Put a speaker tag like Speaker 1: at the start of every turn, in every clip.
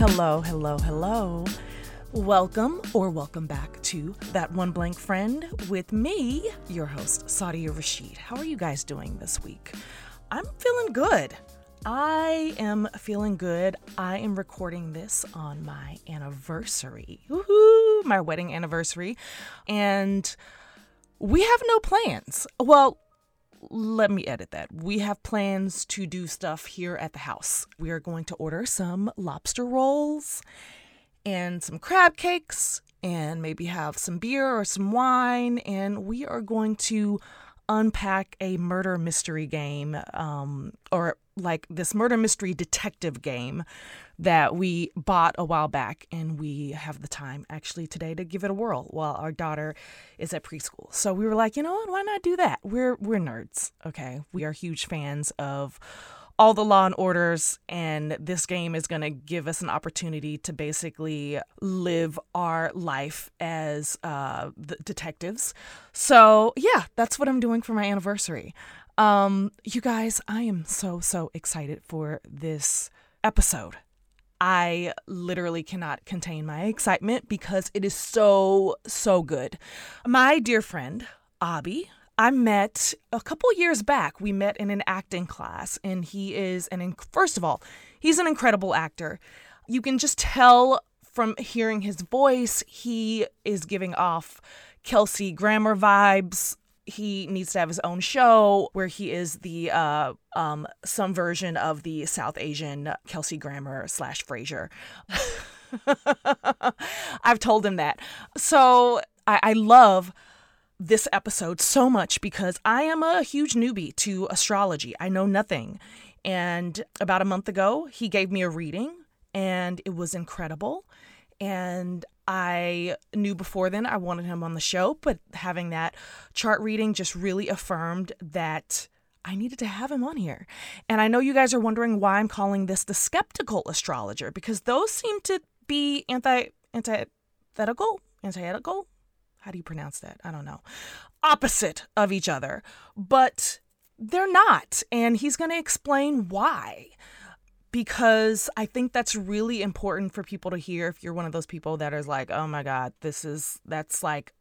Speaker 1: Hello, hello, hello. Welcome or welcome back to That One Blank Friend with me, your host, Sadia Rashid. How are you guys doing this week? I'm feeling good. I am feeling good. I am recording this on my anniversary. Woohoo! My wedding anniversary. And we have no plans. Well, let me edit that. We have plans to do stuff here at the house. We are going to order some lobster rolls and some crab cakes and maybe have some beer or some wine. And we are going to unpack a murder mystery game um, or like this murder mystery detective game that we bought a while back and we have the time actually today to give it a whirl while our daughter is at preschool. So we were like, you know what, why not do that? We're we're nerds, okay? We are huge fans of all the law and orders and this game is going to give us an opportunity to basically live our life as uh, detectives so yeah that's what i'm doing for my anniversary um, you guys i am so so excited for this episode I literally cannot contain my excitement because it is so, so good. My dear friend, Abi, I met a couple years back. We met in an acting class, and he is an, first of all, he's an incredible actor. You can just tell from hearing his voice, he is giving off Kelsey Grammer vibes he needs to have his own show where he is the uh, um, some version of the South Asian Kelsey Grammer slash Frasier. I've told him that. So I, I love this episode so much because I am a huge newbie to astrology. I know nothing. And about a month ago, he gave me a reading and it was incredible. And I knew before then I wanted him on the show, but having that chart reading just really affirmed that I needed to have him on here. And I know you guys are wondering why I'm calling this the skeptical astrologer because those seem to be anti antithetical, antithetical. How do you pronounce that? I don't know. Opposite of each other, but they're not. And he's going to explain why because I think that's really important for people to hear if you're one of those people that is like, oh my God, this is, that's like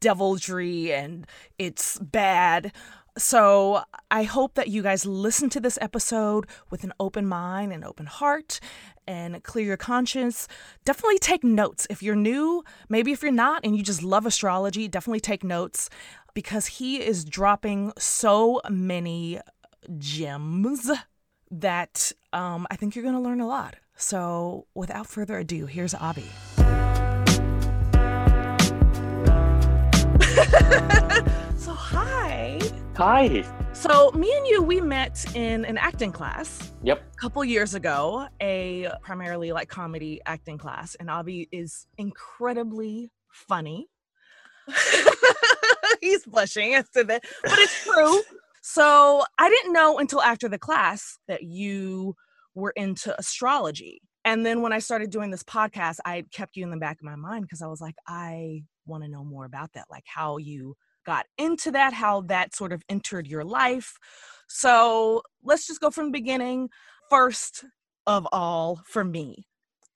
Speaker 1: devilry and it's bad. So I hope that you guys listen to this episode with an open mind and open heart and clear your conscience. Definitely take notes. If you're new, maybe if you're not and you just love astrology, definitely take notes because he is dropping so many gems that um, I think you're going to learn a lot. So, without further ado, here's Abi. so, hi.
Speaker 2: Hi.
Speaker 1: So, me and you, we met in an acting class.
Speaker 2: Yep.
Speaker 1: A couple years ago, a primarily like comedy acting class. And Abi is incredibly funny. He's blushing. I said that, but it's true. So I didn't know until after the class that you were into astrology. And then when I started doing this podcast, I kept you in the back of my mind because I was like, I want to know more about that, like how you got into that, how that sort of entered your life. So let's just go from the beginning. First of all, for me,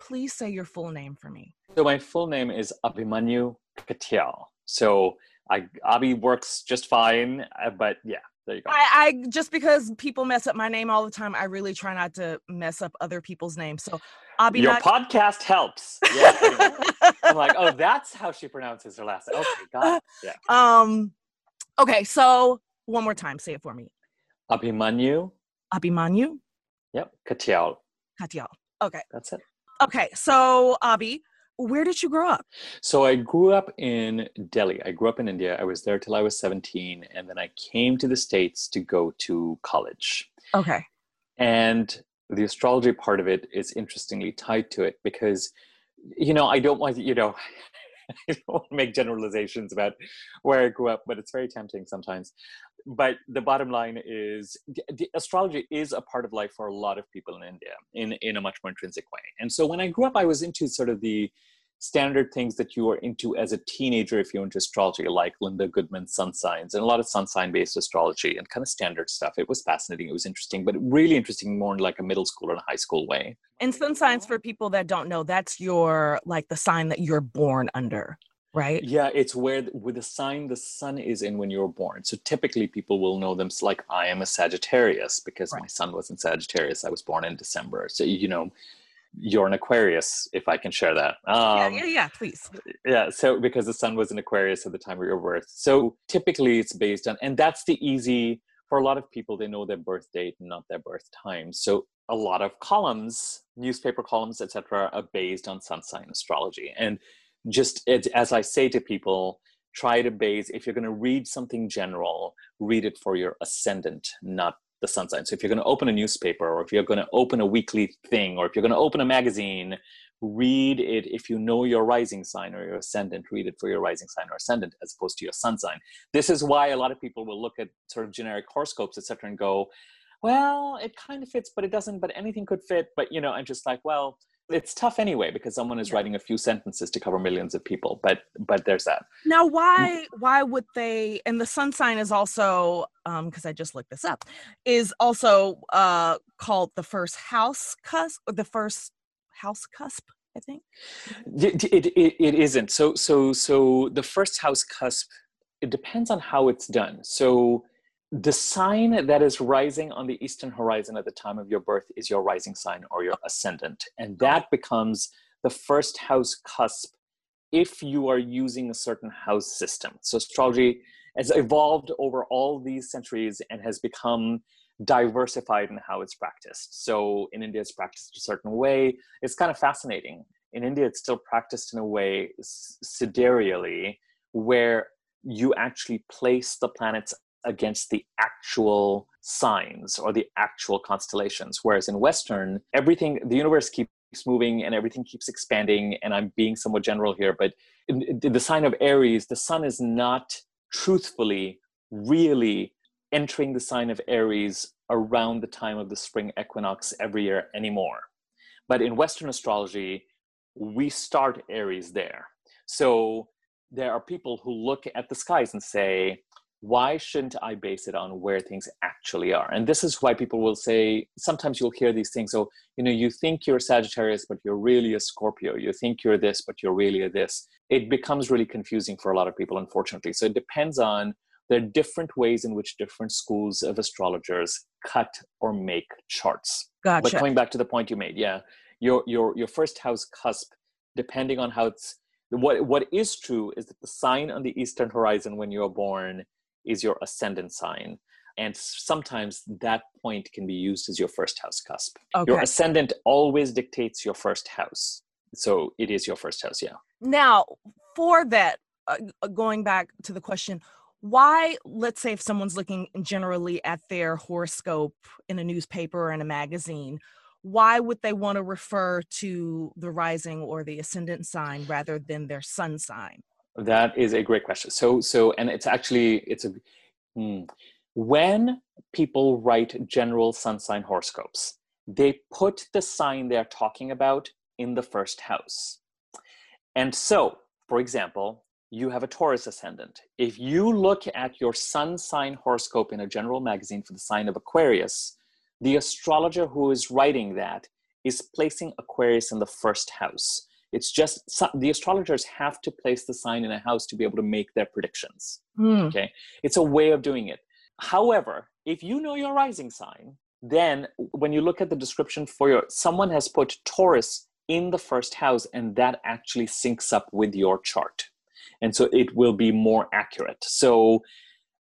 Speaker 1: please say your full name for me.
Speaker 2: So my full name is Abhimanyu Katyal. So I Abi works just fine, uh, but yeah, there you go.
Speaker 1: I, I just because people mess up my name all the time, I really try not to mess up other people's names. So
Speaker 2: be your not... podcast helps. Yeah, I'm like, oh, that's how she pronounces her last name. Okay, got it. Yeah.
Speaker 1: Um. Okay, so one more time, say it for me.
Speaker 2: Abhimanyu.
Speaker 1: Abhimanyu.
Speaker 2: Yep. Katyal.
Speaker 1: Katyal. Okay.
Speaker 2: That's it.
Speaker 1: Okay, so Abi, where did you grow up?
Speaker 2: So I grew up in Delhi. I grew up in India. I was there till I was 17. And then I came to the States to go to college.
Speaker 1: Okay.
Speaker 2: And the astrology part of it is interestingly tied to it because, you know, I don't want, you know, I don't want to make generalizations about where I grew up, but it's very tempting sometimes. But the bottom line is the astrology is a part of life for a lot of people in India in, in a much more intrinsic way. And so when I grew up, I was into sort of the standard things that you are into as a teenager if you're into astrology, like Linda Goodman's sun signs and a lot of sun sign based astrology and kind of standard stuff. It was fascinating. It was interesting, but really interesting more in like a middle school and a high school way.
Speaker 1: And sun signs, for people that don't know, that's your like the sign that you're born under right?
Speaker 2: Yeah, it's where with the sign the sun is in when you're born. So typically people will know them like I am a Sagittarius because right. my sun was in Sagittarius. I was born in December. So you know, you're an Aquarius, if I can share that.
Speaker 1: Um, yeah, yeah, yeah, please.
Speaker 2: Yeah, so because the sun was in Aquarius at the time of your birth. So typically it's based on, and that's the easy, for a lot of people, they know their birth date and not their birth time. So a lot of columns, newspaper columns, etc., are based on sun sign astrology. And just as I say to people, try to base, if you're going to read something general, read it for your ascendant, not the sun sign. So if you're going to open a newspaper or if you're going to open a weekly thing or if you're going to open a magazine, read it if you know your rising sign or your ascendant, read it for your rising sign or ascendant as opposed to your sun sign. This is why a lot of people will look at sort of generic horoscopes, etc., and go, well, it kind of fits, but it doesn't, but anything could fit. But, you know, I'm just like, well, it's tough anyway because someone is writing a few sentences to cover millions of people but but there's that.
Speaker 1: Now why why would they and the sun sign is also um because i just looked this up is also uh called the first house cusp or the first house cusp i think?
Speaker 2: It, it, it, it isn't. So so so the first house cusp it depends on how it's done. So the sign that is rising on the eastern horizon at the time of your birth is your rising sign or your ascendant and that becomes the first house cusp if you are using a certain house system. So astrology has evolved over all these centuries and has become diversified in how it's practiced. So in india it's practiced a certain way. It's kind of fascinating. In india it's still practiced in a way sidereally where you actually place the planets against the actual signs or the actual constellations. Whereas in Western, everything, the universe keeps moving and everything keeps expanding. And I'm being somewhat general here, but the sign of Aries, the sun is not truthfully, really entering the sign of Aries around the time of the spring equinox every year anymore. But in Western astrology, we start Aries there. So there are people who look at the skies and say, why shouldn't I base it on where things actually are? And this is why people will say, sometimes you'll hear these things. So, you know, you think you're a Sagittarius, but you're really a Scorpio. You think you're this, but you're really a this. It becomes really confusing for a lot of people, unfortunately. So it depends on there are different ways in which different schools of astrologers cut or make charts.
Speaker 1: Gotcha.
Speaker 2: But coming back to the point you made, yeah, your your your first house cusp, depending on how it's what what is true is that the sign on the eastern horizon when you're born is your ascendant sign. And sometimes that point can be used as your first house cusp. Okay. Your ascendant always dictates your first house. So it is your first house, yeah.
Speaker 1: Now, for that, uh, uh going back to the question, why, let's say, if someone's looking generally at their horoscope in a newspaper or in a magazine, why would they want to refer to the rising or the ascendant sign rather than their sun sign?
Speaker 2: That is a great question. So, so, and it's actually it's a hmm, when people write general sun sign horoscopes, they put the sign they're talking about in the first house. And so, for example, you have a Taurus ascendant. If you look at your sun sign horoscope in a general magazine for the sign of Aquarius, the astrologer who is writing that is placing Aquarius in the first house. It's just the astrologers have to place the sign in a house to be able to make their predictions. Mm. Okay. It's a way of doing it. However, if you know your rising sign, then when you look at the description for your, someone has put Taurus in the first house and that actually syncs up with your chart. And so it will be more accurate. So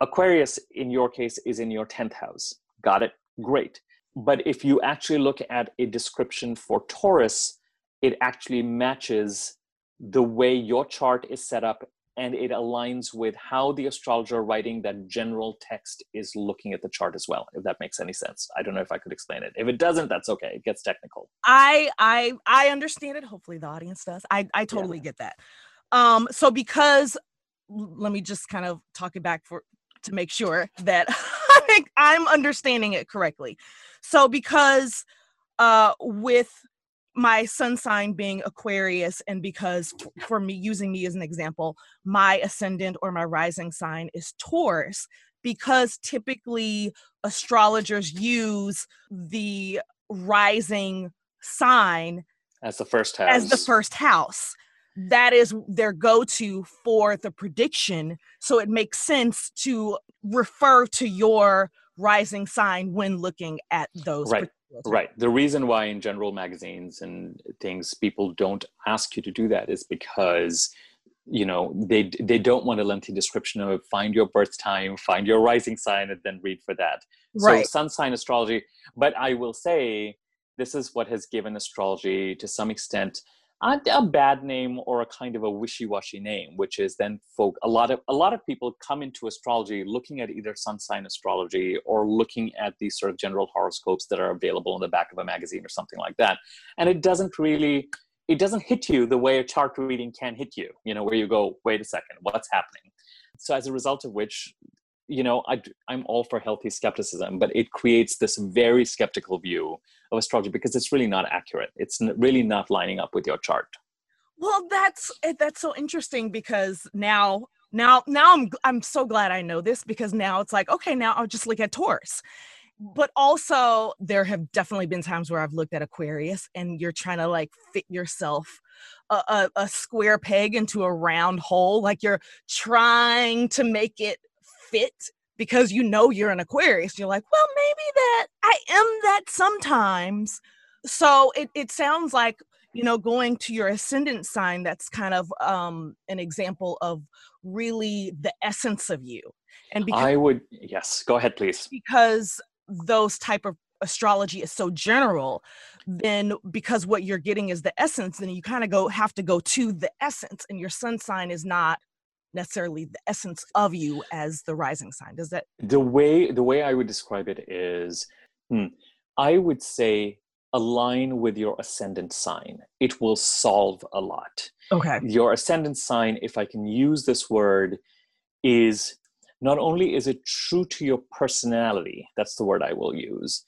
Speaker 2: Aquarius, in your case, is in your 10th house. Got it? Great. But if you actually look at a description for Taurus, it actually matches the way your chart is set up and it aligns with how the astrologer writing that general text is looking at the chart as well if that makes any sense. I don't know if i could explain it. If it doesn't that's okay. It gets technical.
Speaker 1: I i i understand it. Hopefully the audience does. I i totally yeah. get that. Um so because let me just kind of talk it back for to make sure that i think i'm understanding it correctly. So because uh with my sun sign being Aquarius, and because for me, using me as an example, my ascendant or my rising sign is Taurus, because typically astrologers use the rising sign
Speaker 2: as the first house.
Speaker 1: As the first house. That is their go to for the prediction. So it makes sense to refer to your rising sign when looking at those.
Speaker 2: Right. Right. The reason why in general magazines and things people don't ask you to do that is because you know they they don't want a lengthy description of find your birth time, find your rising sign, and then read for that. Right. So sun sign astrology. But I will say this is what has given astrology to some extent a, a bad name or a kind of a wishy-washy name which is then folk a lot of a lot of people come into astrology looking at either sun sign astrology or looking at these sort of general horoscopes that are available in the back of a magazine or something like that. And it doesn't really it doesn't hit you the way a chart reading can hit you you know where you go wait a second what's happening? So as a result of which you know I, i'm all for healthy skepticism but it creates this very skeptical view of astrology because it's really not accurate. It's really not lining up with your chart.
Speaker 1: Well that's eh, that's so interesting because now now now i'm i'm so glad i know this because now it's like okay now i'll just look at taurus. But also there have definitely been times where i've looked at aquarius and you're trying to like fit yourself a, a, a square peg into a round hole like you're trying to make it fit because you know you're an Aquarius. You're like, well, maybe that I am that sometimes. So it, it sounds like, you know, going to your ascendant sign, that's kind of um, an example of really the essence of you.
Speaker 2: And because, I would, yes, go ahead, please.
Speaker 1: Because those type of astrology is so general, then because what you're getting is the essence, then you kind of go have to go to the essence, and your sun sign is not necessarily the essence of you as the rising sign. Does that
Speaker 2: the way the way i would describe it is hmm, i would say align with your ascendant sign. It will solve a lot.
Speaker 1: Okay.
Speaker 2: Your ascendant sign if i can use this word is not only is it true to your personality that's the word i will use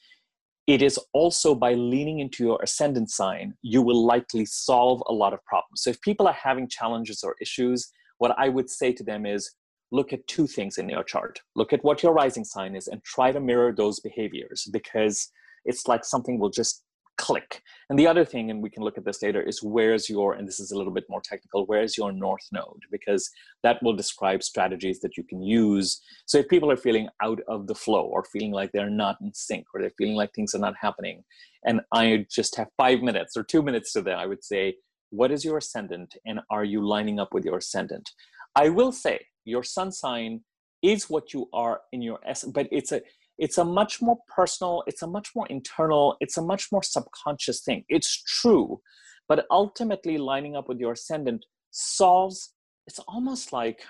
Speaker 2: it is also by leaning into your ascendant sign you will likely solve a lot of problems. So if people are having challenges or issues what I would say to them is look at two things in your chart. Look at what your rising sign is and try to mirror those behaviors because it's like something will just click. And the other thing, and we can look at this later, is where's your, and this is a little bit more technical, where's your north node? Because that will describe strategies that you can use. So if people are feeling out of the flow or feeling like they're not in sync or they're feeling like things are not happening, and I just have five minutes or two minutes to them, I would say, what is your ascendant and are you lining up with your ascendant? I will say your sun sign is what you are in your essence but it's a it's a much more personal it's a much more internal it's a much more subconscious thing. It's true but ultimately lining up with your ascendant solves it's almost like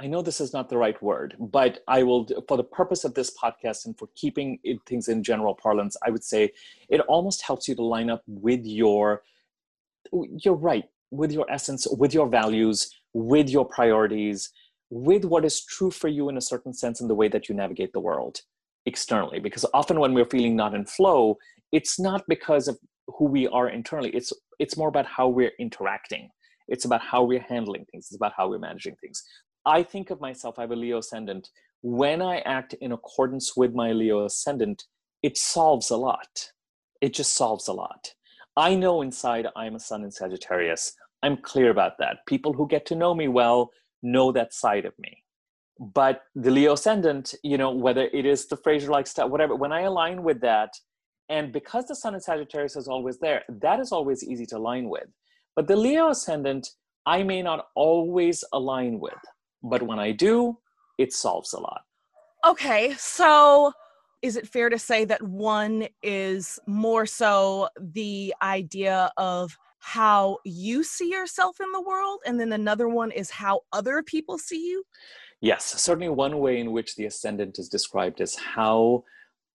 Speaker 2: I know this is not the right word, but I will, for the purpose of this podcast and for keeping it, things in general parlance, I would say it almost helps you to line up with your, you're right, with your essence, with your values, with your priorities, with what is true for you in a certain sense in the way that you navigate the world externally. Because often when we're feeling not in flow, it's not because of who we are internally. It's it's more about how we're interacting. It's about how we're handling things. It's about how we're managing things. I think of myself, I have a Leo ascendant. When I act in accordance with my Leo ascendant, it solves a lot. It just solves a lot. I know inside I'm a sun in Sagittarius. I'm clear about that. People who get to know me well know that side of me. But the Leo ascendant, you know, whether it is the Frasier like stuff, whatever, when I align with that, and because the sun in Sagittarius is always there, that is always easy to align with. But the Leo ascendant, I may not always align with but when I do, it solves a lot.
Speaker 1: Okay, so is it fair to say that one is more so the idea of how you see yourself in the world, and then another one is how other people see you?
Speaker 2: Yes, certainly one way in which the ascendant is described is how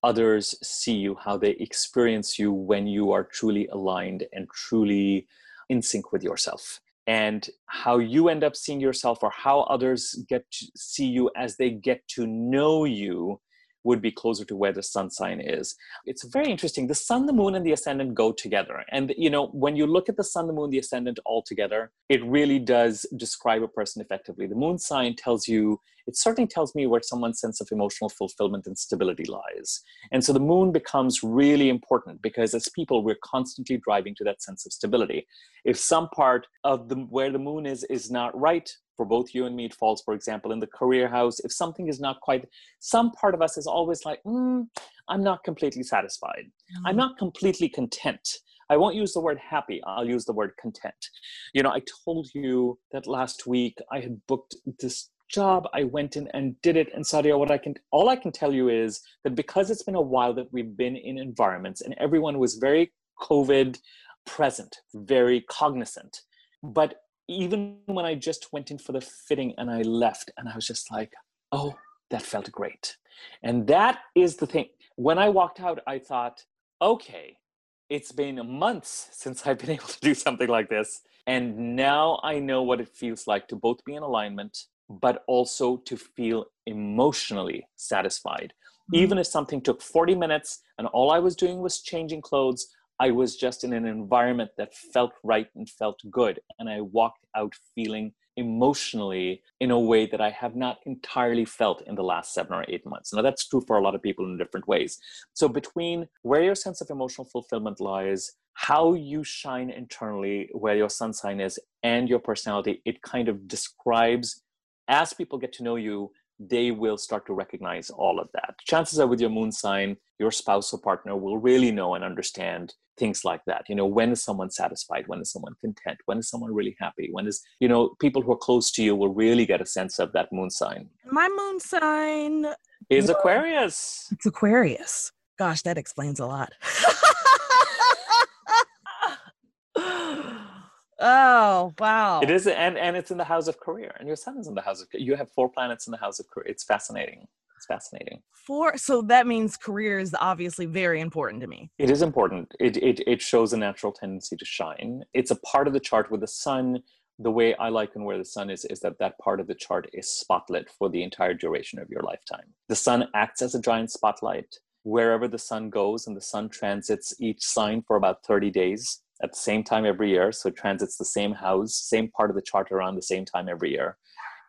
Speaker 2: others see you, how they experience you when you are truly aligned and truly in sync with yourself and how you end up seeing yourself or how others get to see you as they get to know you would be closer to where the sun sign is. It's very interesting. The sun, the moon, and the ascendant go together. And, you know, when you look at the sun, the moon, the ascendant all together, it really does describe a person effectively. The moon sign tells you, it certainly tells me where someone's sense of emotional fulfillment and stability lies. And so the moon becomes really important because as people, we're constantly driving to that sense of stability. If some part of the where the moon is is not right, for both you and me, it falls, for example, in the career house. If something is not quite, some part of us is always like, mm, I'm not completely satisfied. Mm-hmm. I'm not completely content. I won't use the word happy. I'll use the word content. You know, I told you that last week I had booked this job. I went in and did it. And Sadia, what I can, all I can tell you is that because it's been a while that we've been in environments and everyone was very COVID present, very cognizant. But even when I just went in for the fitting and I left, and I was just like, oh, that felt great. And that is the thing. When I walked out, I thought, okay, it's been months since I've been able to do something like this. And now I know what it feels like to both be in alignment, but also to feel emotionally satisfied. Mm-hmm. Even if something took 40 minutes and all I was doing was changing clothes, I was just in an environment that felt right and felt good. And I walked out feeling emotionally in a way that I have not entirely felt in the last seven or eight months. Now, that's true for a lot of people in different ways. So, between where your sense of emotional fulfillment lies, how you shine internally, where your sun sign is, and your personality, it kind of describes as people get to know you they will start to recognize all of that. Chances are with your moon sign, your spouse or partner will really know and understand things like that. You know, when is someone satisfied? When is someone content? When is someone really happy? When is, you know, people who are close to you will really get a sense of that moon sign.
Speaker 1: My moon sign
Speaker 2: is Aquarius.
Speaker 1: It's Aquarius. Gosh, that explains a lot. Oh wow!
Speaker 2: It is, and and it's in the house of career, and your sun is in the house of. You have four planets in the house of career. It's fascinating. It's fascinating.
Speaker 1: Four. So that means career is obviously very important to me.
Speaker 2: It is important. It it it shows a natural tendency to shine. It's a part of the chart with the sun. The way I like and where the sun is is that that part of the chart is spotlit for the entire duration of your lifetime. The sun acts as a giant spotlight wherever the sun goes, and the sun transits each sign for about thirty days at the same time every year. So it transits the same house, same part of the chart around the same time every year.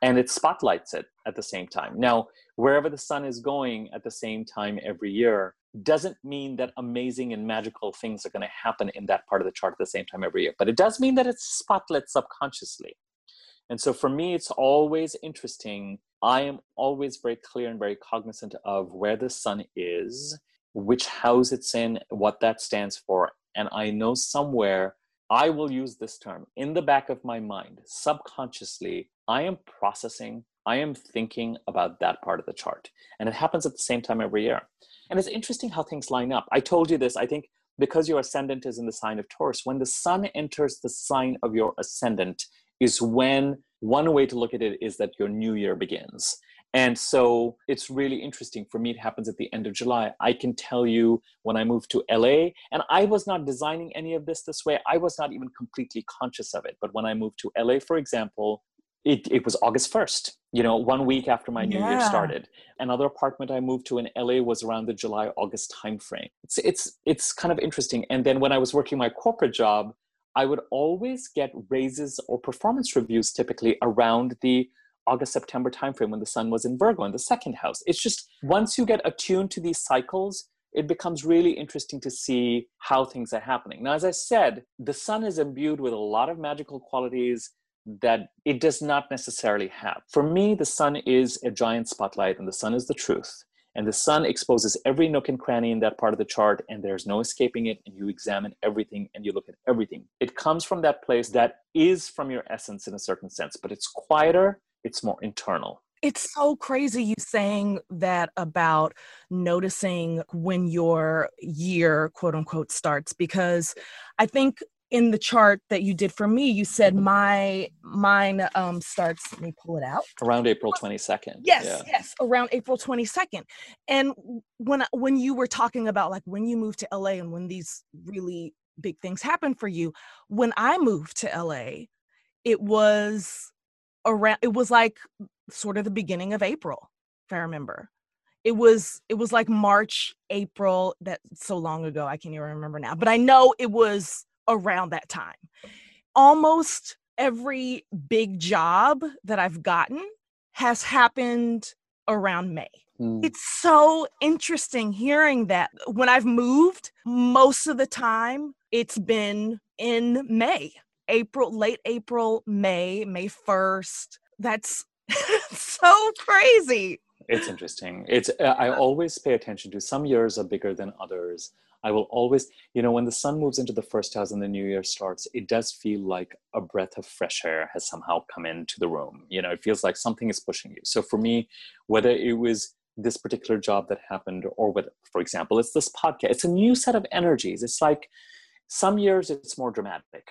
Speaker 2: And it spotlights it at the same time. Now, wherever the sun is going at the same time every year doesn't mean that amazing and magical things are going to happen in that part of the chart at the same time every year. But it does mean that it's spotlit subconsciously. And so for me, it's always interesting. I am always very clear and very cognizant of where the sun is, which house it's in, what that stands for, and I know somewhere I will use this term in the back of my mind, subconsciously, I am processing, I am thinking about that part of the chart. And it happens at the same time every year. And it's interesting how things line up. I told you this, I think because your ascendant is in the sign of Taurus, when the sun enters the sign of your ascendant, is when one way to look at it is that your new year begins. And so it's really interesting for me. It happens at the end of July. I can tell you when I moved to LA, and I was not designing any of this this way. I was not even completely conscious of it. But when I moved to LA, for example, it, it was August 1st, you know, one week after my new yeah. year started. Another apartment I moved to in LA was around the July August timeframe. It's, it's, it's kind of interesting. And then when I was working my corporate job, I would always get raises or performance reviews typically around the August September timeframe when the sun was in Virgo in the second house. It's just once you get attuned to these cycles, it becomes really interesting to see how things are happening. Now, as I said, the sun is imbued with a lot of magical qualities that it does not necessarily have. For me, the sun is a giant spotlight, and the sun is the truth. And the sun exposes every nook and cranny in that part of the chart, and there's no escaping it. And you examine everything and you look at everything. It comes from that place that is from your essence in a certain sense, but it's quieter, it's more internal
Speaker 1: it's so crazy you saying that about noticing when your year quote unquote starts because i think in the chart that you did for me you said mm-hmm. my mine um starts let me pull it out
Speaker 2: around april 22nd
Speaker 1: yes yeah. yes around april 22nd and when when you were talking about like when you moved to la and when these really big things happened for you when i moved to la it was around it was like sort of the beginning of April, if I remember. it was it was like March, April, that so long ago, I can't even remember now. But I know it was around that time. Almost every big job that I've gotten has happened around May. Mm. It's so interesting hearing that when I've moved, most of the time it's been in May, April, late April, May, May 1st. That's so crazy.
Speaker 2: It's interesting. It's uh, I always pay attention to some years are bigger than others. I will always, you know, when the sun moves into the first house and the new year starts, it does feel like a breath of fresh air has somehow come into the room. You know, it feels like something is pushing you. So for me, whether it was this particular job that happened or whether, for example, it's this podcast, it's a new set of energies. It's like some years it's more dramatic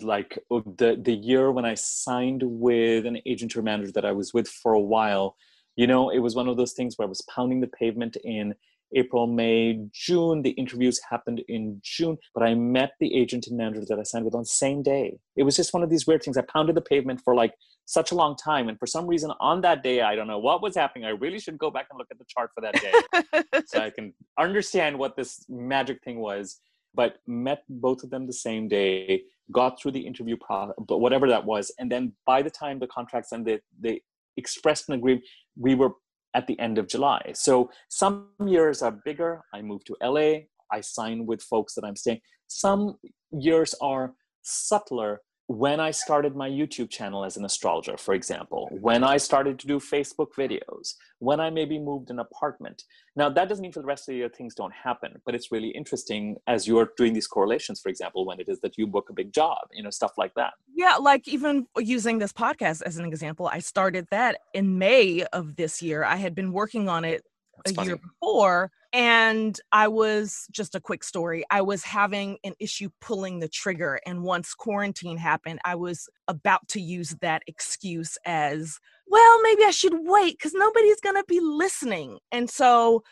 Speaker 2: like the the year when I signed with an agent or manager that I was with for a while, you know, it was one of those things where I was pounding the pavement in April, May, June. The interviews happened in June, but I met the agent and manager that I signed with on the same day. It was just one of these weird things. I pounded the pavement for like such a long time. And for some reason on that day, I don't know what was happening. I really should go back and look at the chart for that day so I can understand what this magic thing was. But met both of them the same day, got through the interview process, but whatever that was. And then by the time the contracts ended, they expressed an agreement. We were at the end of July. So some years are bigger. I moved to LA. I sign with folks that I'm staying. Some years are subtler when I started my YouTube channel as an astrologer, for example, when mm-hmm. I started to do Facebook videos, when I maybe moved an apartment. Now, that doesn't mean for the rest of the year things don't happen, but it's really interesting as you're doing these correlations, for example, when it is that you book a big job, you know, stuff like that.
Speaker 1: Yeah, like even using this podcast as an example, I started that in May of this year. I had been working on it That's a funny. year before and I was just a quick story. I was having an issue pulling the trigger. And once quarantine happened, I was about to use that excuse as, well, maybe I should wait because nobody's going to be listening. And so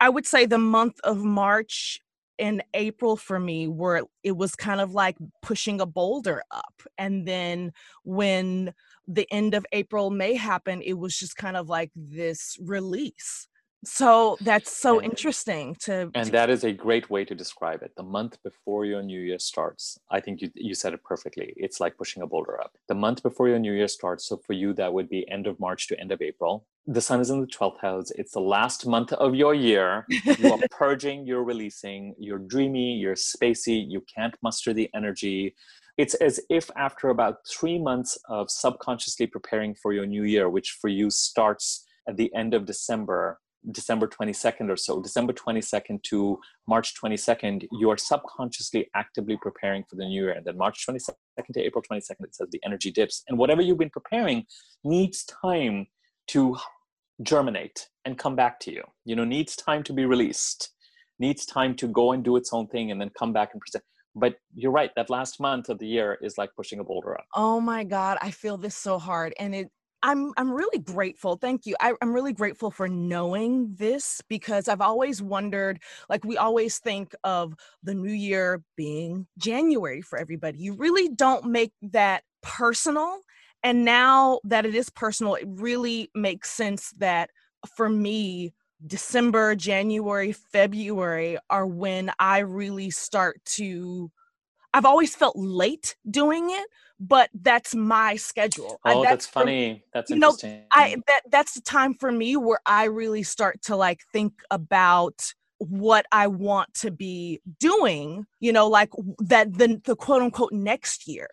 Speaker 1: I would say the month of March and April for me were it was kind of like pushing a boulder up. And then when the end of April, May happened, it was just kind of like this release so that's so and, interesting to
Speaker 2: and that is a great way to describe it. The month before your new year starts i think you, you said it perfectly it's like pushing a boulder up. The month before your new year starts so for you that would be end of march to end of april. The sun is in the 12th house it's the last month of your year. You are purging you're releasing you're dreamy you're spacey you can't muster the energy. It's as if after about three months of subconsciously preparing for your new year which for you starts at the end of december December 22nd or so, December 22nd to March 22nd, you are subconsciously actively preparing for the new year. And then March 22nd to April 22nd, it says the energy dips. And whatever you've been preparing needs time to germinate and come back to you. You know, needs time to be released, needs time to go and do its own thing and then come back and present. But you're right, that last month of the year is like pushing a boulder up.
Speaker 1: Oh my God, I feel this so hard. And it I'm I'm really grateful. Thank you. I, am really grateful for knowing this because I've always wondered, like we always think of the new year being January for everybody. You really don't make that personal. And now that it is personal, it really makes sense that for me, December, January, February are when I really start to I've always felt late doing it, but that's my schedule.
Speaker 2: Oh, that's, that's, funny. that's interesting. Know,
Speaker 1: I that that's the time for me where I really start to like think about what I want to be doing, you know, like that the the quote unquote next year.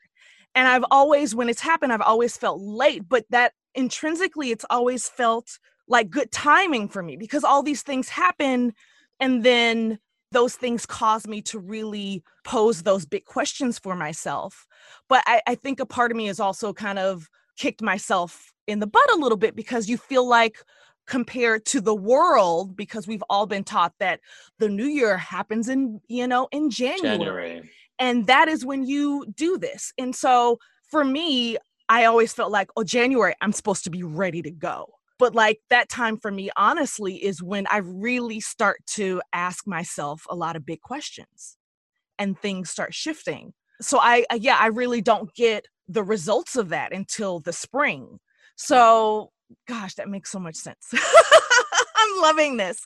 Speaker 1: And I've always when it's happened, I've always felt late, but that intrinsically it's always felt like good timing for me because all these things happen and then those things caused me to really pose those big questions for myself. But I, I think a part of me has also kind of kicked myself in the butt a little bit because you feel like compared to the world because we've all been taught that the new year happens in you know in january. january. and that is when you do this and so for me i always felt like oh january i'm supposed to be ready to go but like that time for me honestly is when i really start to ask myself a lot of big questions and things start shifting. So i yeah i really don't get the results of that until the spring. So gosh that makes so much sense. I'm loving this.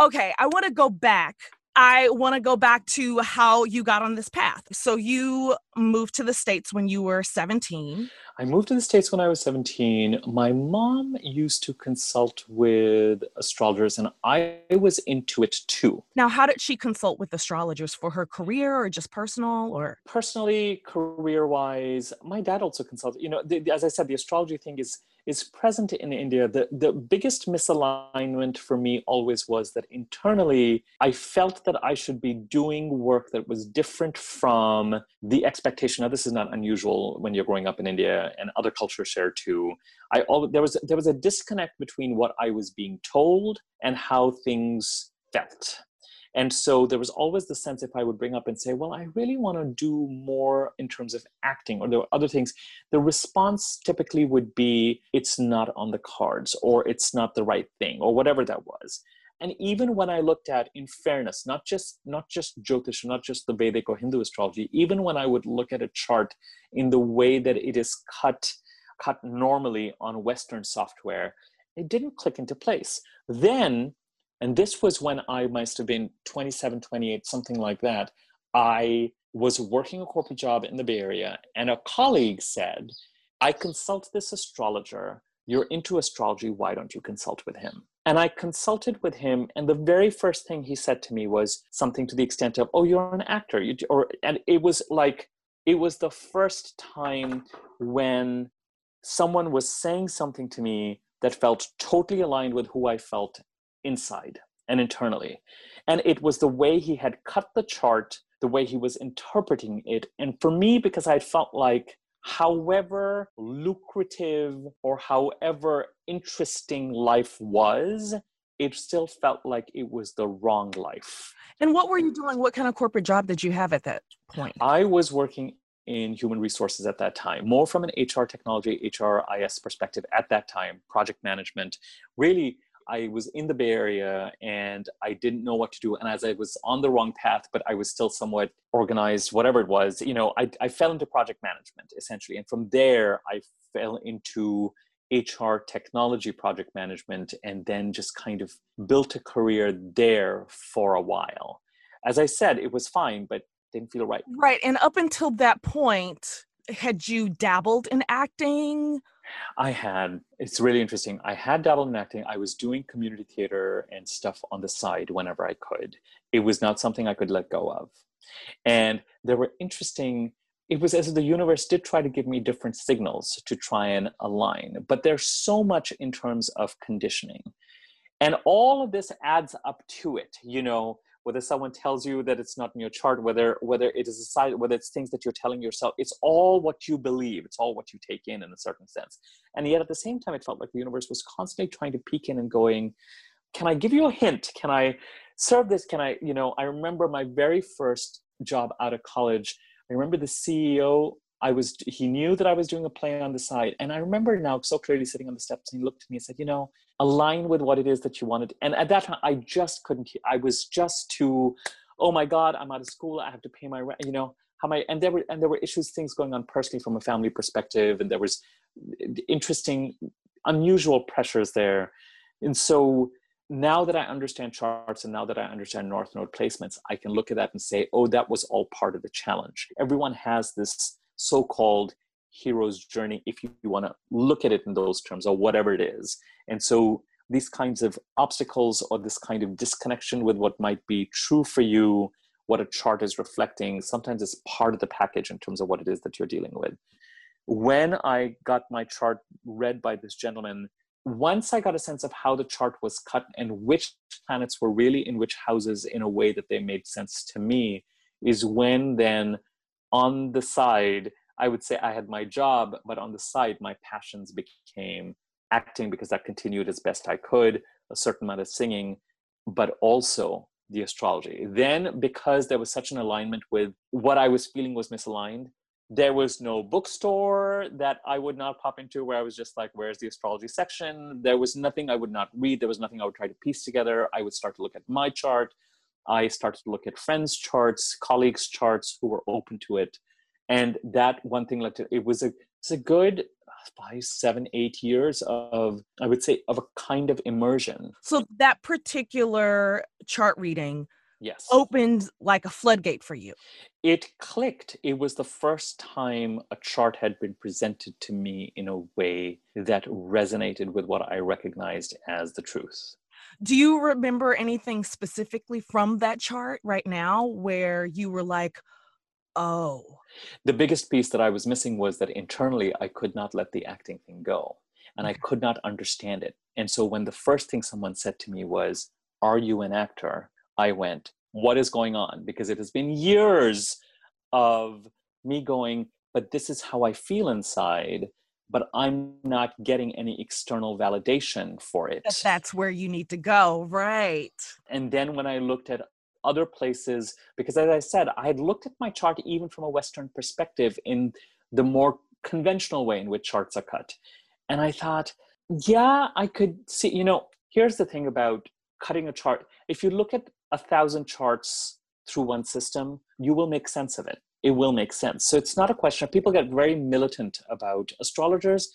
Speaker 1: Okay, I want to go back I want to go back to how you got on this path. So you moved to the States when you were 17.
Speaker 2: I moved to the States when I was 17. My mom used to consult with astrologers, and I was into it too.
Speaker 1: Now, how did she consult with astrologers for her career or just personal or?
Speaker 2: Personally, career wise, my dad also consulted. You know, the, as I said, the astrology thing is is present in India. The, the biggest misalignment for me always was that internally, I felt that I should be doing work that was different from the expectation. Now, this is not unusual when you're growing up in India and other cultures share too. I always, there was there was a disconnect between what I was being told and how things felt. And so there was always the sense if I would bring up and say, well, I really want to do more in terms of acting, or there were other things, the response typically would be, it's not on the cards, or it's not the right thing, or whatever that was. And even when I looked at, in fairness, not just not just Jyotish, not just the Vedic or Hindu astrology, even when I would look at a chart in the way that it is cut cut normally on Western software, it didn't click into place. Then and this was when I must have been 27, 28, something like that. I was working a corporate job in the Bay Area, and a colleague said, I consult this astrologer. You're into astrology. Why don't you consult with him? And I consulted with him, and the very first thing he said to me was something to the extent of, "Oh, you're an actor," you, or and it was like it was the first time when someone was saying something to me that felt totally aligned with who I felt inside and internally. And it was the way he had cut the chart, the way he was interpreting it. And for me, because I felt like, however lucrative or however interesting life was, it still felt like it was the wrong life.
Speaker 1: And what were you doing? What kind of corporate job did you have at that point?
Speaker 2: I was working in human resources at that time, more from an HR technology, HRIS perspective at that time, project management, really I was in the Bay Area and I didn't know what to do. And as I was on the wrong path, but I was still somewhat organized, whatever it was, you know, I, I fell into project management essentially. And from there, I fell into HR technology project management and then just kind of built a career there for a while. As I said, it was fine, but didn't feel right.
Speaker 1: Right. And up until that point, had you dabbled in acting?
Speaker 2: I had, it's really interesting. I had dabbled in acting. I was doing community theater and stuff on the side whenever I could. It was not something I could let go of. And there were interesting, it was as if the universe did try to give me different signals to try and align. But there's so much in terms of conditioning. And all of this adds up to it. You know, whether someone tells you that it's not in your chart whether whether it is a side whether it's things that you're telling yourself it's all what you believe. It's all what you take in in a certain sense. And yet at the same time it felt like the universe was constantly trying to peek in and going can i give you a hint? Can i serve this? Can i you know i remember my very first job out of college. I remember the ceo I was he knew that I was doing a play on the side. And I remember now so clearly sitting on the steps and he looked at me and said, you know, align with what it is that you wanted. And at that time I just couldn't I was just too, oh my God, I'm out of school, I have to pay my rent, you know, how my and there were and there were issues, things going on personally from a family perspective, and there was eh, interesting, unusual pressures there. And so now that I understand charts and now that I understand North Node placements, I can look at that and say, oh, that was all part of the challenge. Everyone has this so-called hero's journey if you, you want to look at it in those terms or whatever it is. And so these kinds of obstacles or this kind of disconnection with what might be true for you what a chart is reflecting sometimes it's part of the package in terms of what it is that you're dealing with. When i got my chart read by this gentleman once i got a sense of how the chart was cut and which planets were really in which houses in a way that they made sense to me is when then on the side, I would say I had my job, but on the side, my passions became acting because that continued as best I could, a certain amount of singing, but also the astrology. Then, because there was such an alignment with what I was feeling was misaligned, there was no bookstore that I would not pop into where I was just like, where's the astrology section? There was nothing I would not read. There was nothing I would try to piece together. I would start to look at my chart. I started to look at friends' charts, colleagues' charts who were open to it. And that one thing led to it was a it's a good five, seven, eight years of, I would say, of a kind of immersion.
Speaker 1: So that particular chart reading
Speaker 2: Yes.
Speaker 1: opened like a floodgate for you.
Speaker 2: It clicked. It was the first time a chart had been presented to me in a way that resonated with what I recognized as the truth.
Speaker 1: Do you remember anything specifically from that chart right now where you were like, oh,
Speaker 2: The biggest piece that I was missing was that internally I could not let the acting thing go and I
Speaker 1: mm-hmm.
Speaker 2: could not understand it. And so when the first thing someone said to me was, Are you an actor? I went, What is going on? Because it has been years of me going, But this is how I feel inside, but I'm not getting any external validation for it.
Speaker 1: that that's where you need to go. Right.
Speaker 2: And then when I looked at other places, because as I said, I had looked at my chart even from a Western perspective in the more conventional way in which charts are cut. And I thought, yeah, I could see, you know, here's the thing about cutting a chart. If you look at a thousand charts through one system, you will make sense of it. It will make sense. So it's not a question. Of people get very militant about astrologers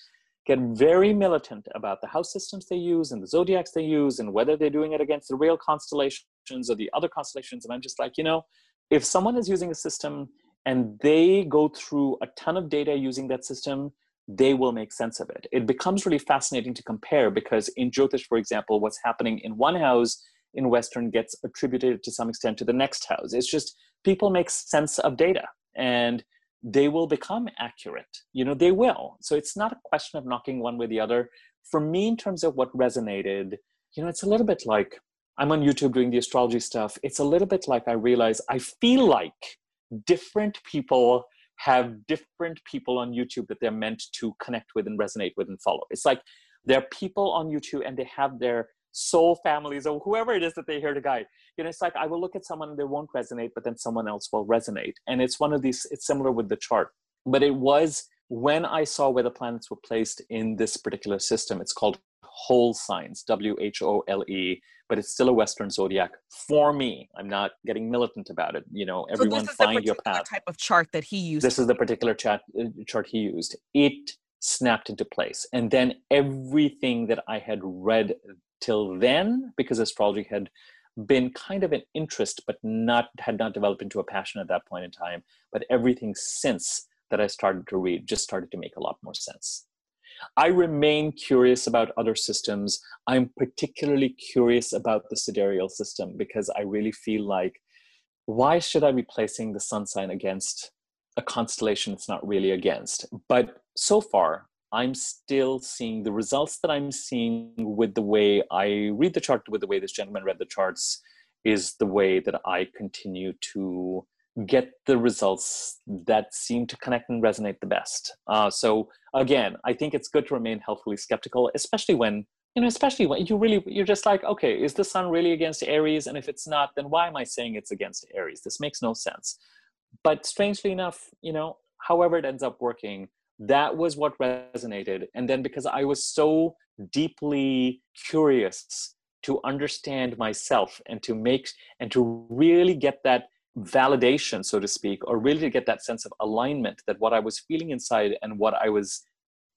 Speaker 2: get very militant about the house systems they use and the zodiacs they use and whether they're doing it against the real constellations or the other constellations. And I'm just like, you know, if someone is using a system and they go through a ton of data using that system, they will make sense of it. It becomes really fascinating to compare because in Jyotish, for example, what's happening in one house in Western gets attributed to some extent to the next house. It's just people make sense of data and they will become accurate. You know, they will. So it's not a question of knocking one way or the other. For me, in terms of what resonated, you know, it's a little bit like I'm on YouTube doing the astrology stuff. It's a little bit like I realize I feel like different people have different people on YouTube that they're meant to connect with and resonate with and follow. It's like there are people on YouTube and they have their soul families or whoever it is that they hear to guide. You know, it's like I will look at someone and they won't resonate, but then someone else will resonate. And it's one of these, it's similar with the chart. But it was when I saw where the planets were placed in this particular system, it's called whole signs, W H O L E, but it's still a Western zodiac for me. I'm not getting militant about it. You know, everyone
Speaker 1: so this is
Speaker 2: find your path.
Speaker 1: type of chart that he used.
Speaker 2: This is the particular chat, uh, chart he used. It snapped into place. And then everything that I had read till then, because astrology had been kind of an interest, but not had not developed into a passion at that point in time. But everything since that I started to read just started to make a lot more sense. I remain curious about other systems. I'm particularly curious about the sidereal system because I really feel like why should I be placing the sun sign against a constellation it's not really against? But so far, I'm still seeing the results that I'm seeing with the way I read the chart, with the way this gentleman read the charts, is the way that I continue to get the results that seem to connect and resonate the best. Uh, so again, I think it's good to remain healthfully skeptical, especially when you know, especially when you really you're just like, okay, is the sun really against Aries? And if it's not, then why am I saying it's against Aries? This makes no sense. But strangely enough, you know, however it ends up working, that was what resonated. And then because I was so deeply curious to understand myself and to make and to really get that validation, so to speak, or really to get that sense of alignment that what I was feeling inside and what I was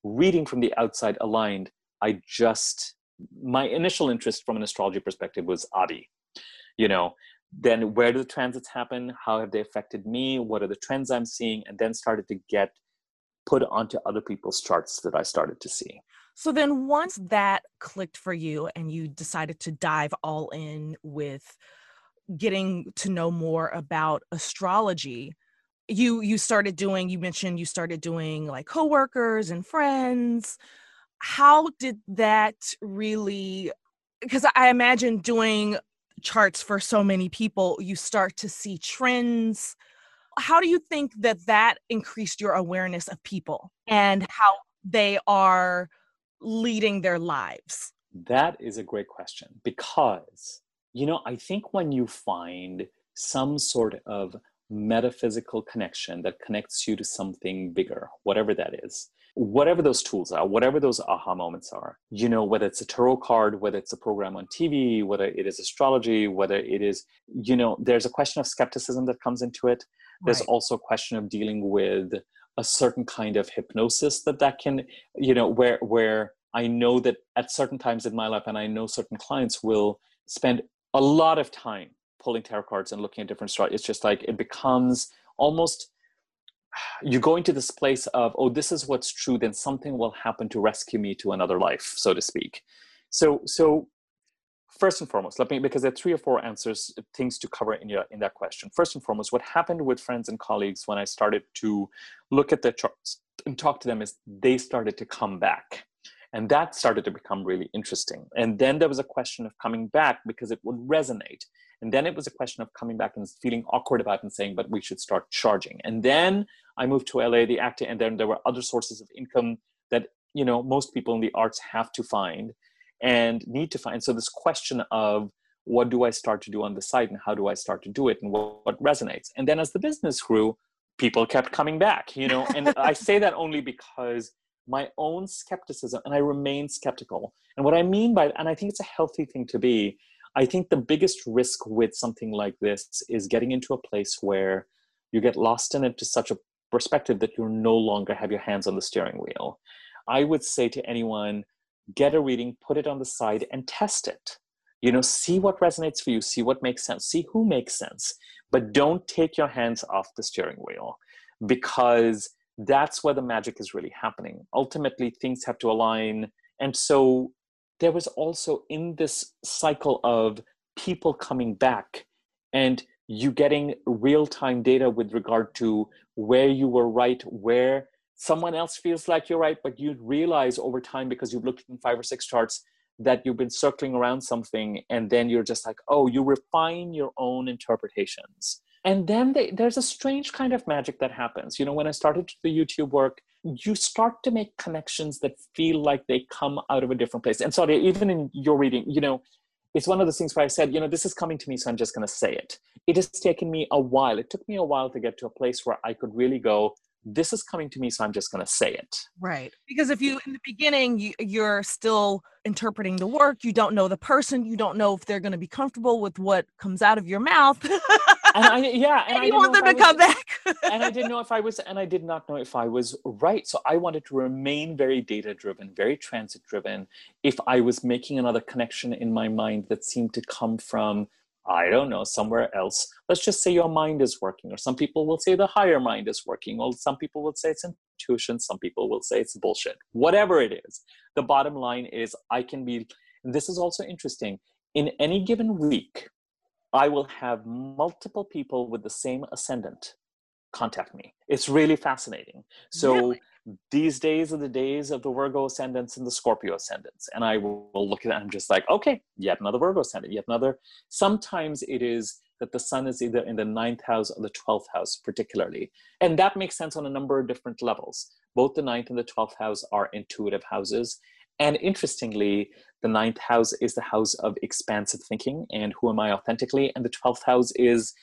Speaker 2: reading from the outside aligned, I just, my initial interest from an astrology perspective was Adi. You know, then where do the transits happen? How have they affected me? What are the trends I'm seeing? And then started to get put onto other people's charts that I started to see.
Speaker 1: So then once that clicked for you and you decided to dive all in with getting to know more about astrology, you you started doing you mentioned you started doing like coworkers and friends. How did that really because I imagine doing charts for so many people, you start to see trends. How do you think that that increased your awareness of people and how they are leading their lives?
Speaker 2: That is a great question because, you know, I think when you find some sort of metaphysical connection that connects you to something bigger, whatever that is, whatever those tools are, whatever those aha moments are, you know, whether it's a tarot card, whether it's a program on TV, whether it is astrology, whether it is, you know, there's a question of skepticism that comes into it. There's
Speaker 1: Right.
Speaker 2: also a question of dealing with a certain kind of hypnosis that that can you know where where i know that at certain times in my life and i know certain clients will spend a lot of time pulling tarot cards and looking at different stories it's just like it becomes almost you go into this place of oh this is what's true then something will happen to rescue me to another life so to speak so so first and foremost let me because there are three or four answers uh, things to cover in your in that question. First and foremost what happened with friends and colleagues when i started to look at their charts and talk to them is they started to come back. And that started to become really interesting. And then there was a question of coming back because it would resonate. And then it was a question of coming back and feeling awkward about and saying but we should start charging. And then i moved to la the acting and then there were other sources of income that you know most people in the arts have to find and need to find. So this question of what do I start to do on the site and how do I start to do it and what, what resonates. And then as the business grew, people kept coming back, you know, and I say that only because my own skepticism and I remain skeptical. And what I mean by and I think it's a healthy thing to be, I think the biggest risk with something like this is getting into a place where you get lost in it to such a perspective that you no longer have your hands on the steering wheel. I would say to anyone, get a reading, put it on the side, and test it. You know, see what resonates for you, see what makes sense, see who makes sense, but don't take your hands off the steering wheel because that's where the magic is really happening. Ultimately, things have to align. And so there was also in this cycle of people coming back and you getting real time data with regard to where you were right, where someone else feels like you're right, but you realize over time because you've looked in five or six charts that you've been circling around something, and then you're just like, oh, you refine your own interpretations. And then they, there's a strange kind of magic that happens. You know, when I started the YouTube work, you start to make connections that feel like they come out of a different place. And sorry, even in your reading, you know, it's one of those things where I said, you know, this is coming to me, so I'm just going to say it. It has taken me a while. It took me a while to get to a place where I could really go, this is coming to me so i'm just going to say it.
Speaker 1: Right because if you in the beginning you, you're still interpreting the work you don't know the person you don't know if they're going to be comfortable with what comes out of your mouth.
Speaker 2: And I, yeah
Speaker 1: and, and you want them to was, come back.
Speaker 2: and i didn't know if i was and i did not know if i was right. So i wanted to remain very data driven very transit driven if i was making another connection in my mind that seemed to come from I don't know, somewhere else. Let's just say your mind is working, or some people will say the higher mind is working, or some people will say it's intuition, some people will say it's bullshit. Whatever it is, the bottom line is I can be, this is also interesting. In any given week, I will have multiple people with the same ascendant contact me. It's really fascinating. So really? These days are the days of the Virgo ascendants and the Scorpio ascendants. And I will, look at that and I'm just like, okay, yet another Virgo ascendant, yet another. Sometimes it is that the sun is either in the ninth house or the 12th house, particularly. And that makes sense on a number of different levels. Both the ninth and the 12th house are intuitive houses. And interestingly, the ninth house is the house of expansive thinking and who am I authentically? And the 12th house is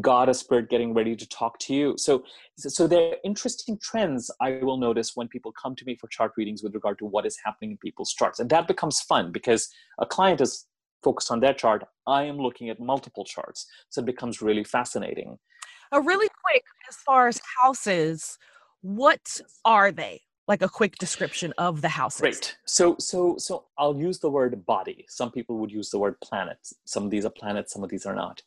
Speaker 2: God a spirit getting ready to talk to you. So, so there are interesting trends I will notice when people come to me for chart readings with regard to what is happening in people's charts, and that becomes fun because a client is focused on their chart. I am looking at multiple charts, so it becomes really fascinating.
Speaker 1: A really quick, as far as houses, what are they? Like a quick description of the houses.
Speaker 2: Great. So, so, so I'll use the word body. Some people would use the word planet. Some of these are planets. Some of these are not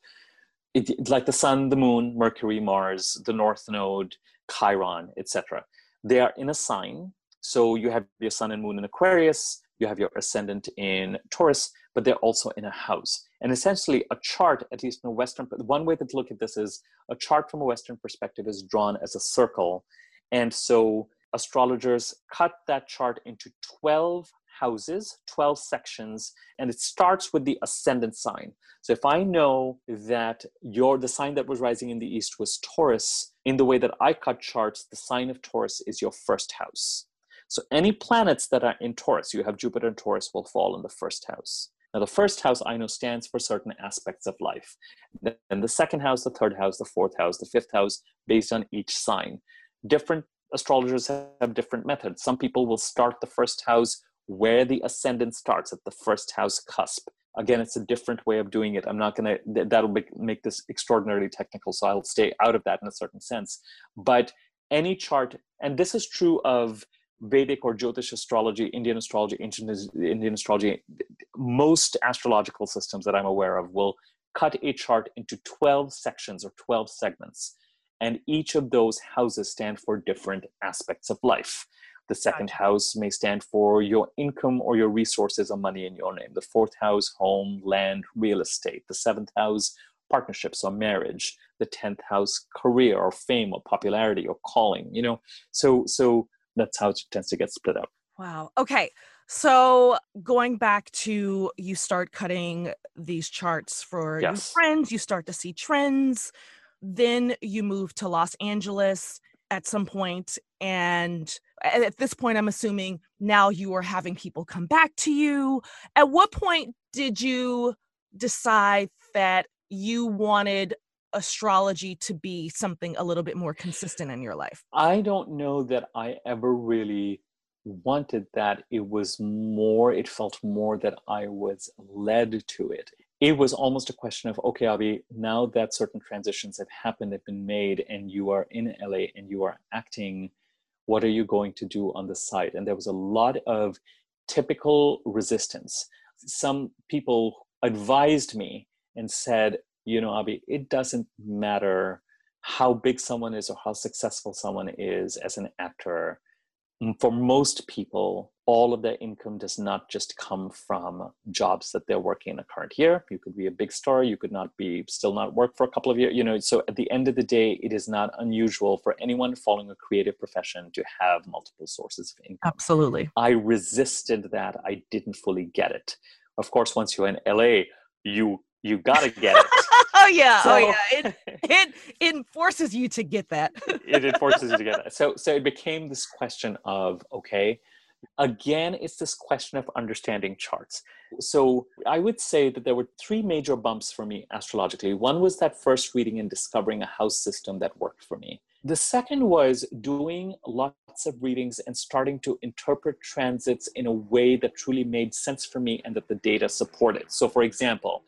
Speaker 2: it, like the sun, the moon, Mercury, Mars, the North Node, Chiron, etc. They are in a sign. So you have your sun and moon in Aquarius, you have your ascendant in Taurus, but they're also in a house. And essentially, a chart, at least in a Western, one way to look at this is a chart from a Western perspective is drawn as a circle. And so astrologers cut that chart into 12 houses, 12 sections, and it starts with the ascendant sign. So if I know that your the sign that was rising in the east was Taurus, in the way that I cut charts, the sign of Taurus is your first house. So any planets that are in Taurus, you have Jupiter and Taurus will fall in the first house. Now, the first house I know stands for certain aspects of life. Then the second house, the third house, the fourth house, the fifth house, based on each sign. Different astrologers have different methods. Some people will start the first house where the ascendant starts at the first house cusp. Again, it's a different way of doing it. I'm not going to, that'll make, this extraordinarily technical, so I'll stay out of that in a certain sense. But any chart, and this is true of Vedic or Jyotish astrology, Indian astrology, ancient Indian astrology, most astrological systems that I'm aware of will cut a chart into 12 sections or 12 segments. And each of those houses stand for different aspects of life. The second house may stand for your income or your resources or money in your name. The fourth house, home, land, real estate. The seventh house, partnerships or marriage. The tenth house, career or fame or popularity or calling. You know, so so that's how it tends to get split up.
Speaker 1: Wow. Okay. So going back to you start cutting these charts for yes. your friends, you start to see trends. Then you move to Los Angeles at some point and at this point i'm assuming now you are having people come back to you at what point did you decide that you wanted astrology to be something a little bit more consistent in your life?
Speaker 2: I don't know that I ever really wanted that. It was more, it felt more that I was led to it. It was almost a question of, okay, Abhi, now that certain transitions have happened, have been made, and you are in LA and you are acting, what are you going to do on the site? And there was a lot of typical resistance. Some people advised me and said, you know, Abhi, it doesn't matter how big someone is or how successful someone is as an actor. Mm, for most people, all of their income does not just come from jobs that they're working in a current year. You could be a big star, you could not be still not work for a couple of years. You know, so at the end of the day, it is not unusual for anyone following a creative profession to have multiple sources of income.
Speaker 1: Absolutely.
Speaker 2: I resisted that. I didn't fully get it. Of course, once you're in LA, you you gotta get it.
Speaker 1: oh yeah, oh, so, oh yeah. It, it it forces you to get that.
Speaker 2: it, it forces you to get that. So so it became this question of okay, again, it's this question of understanding charts. So I would say that there were three major bumps for me astrologically. One was that first reading and discovering a house system that worked for me. The second was doing lots of readings and starting to interpret transits in a way that truly made sense for me and that the data supported. So, for example,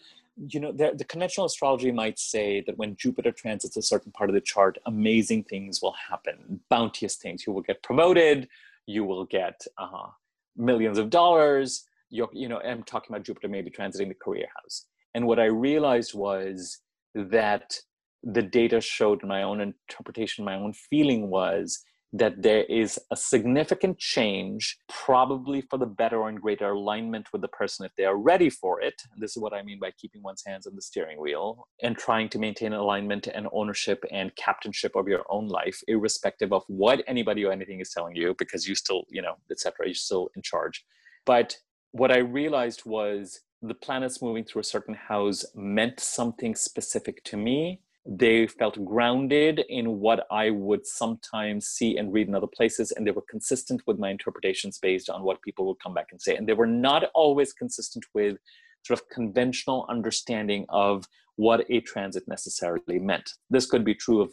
Speaker 2: you know, the, conventional astrology might say that when Jupiter transits a certain part of the chart, amazing things will happen, bounteous things. You will get promoted, you will get uh, millions of dollars. You're, you know, I'm talking about Jupiter maybe transiting the career house. And what I realized was that the data showed my own interpretation, my own feeling was that there is a significant change, probably for the better or in greater alignment with the person if they are ready for it. This is what I mean by keeping one's hands on the steering wheel and trying to maintain alignment and ownership and captainship of your own life, irrespective of what anybody or anything is telling you, because you still, you know, etc. You're still in charge. But what I realized was the planets moving through a certain house meant something specific to me they felt grounded in what I would sometimes see and read in other places, and they were consistent with my interpretations based on what people would come back and say. And they were not always consistent with sort of conventional understanding of what a transit necessarily meant. This could be true of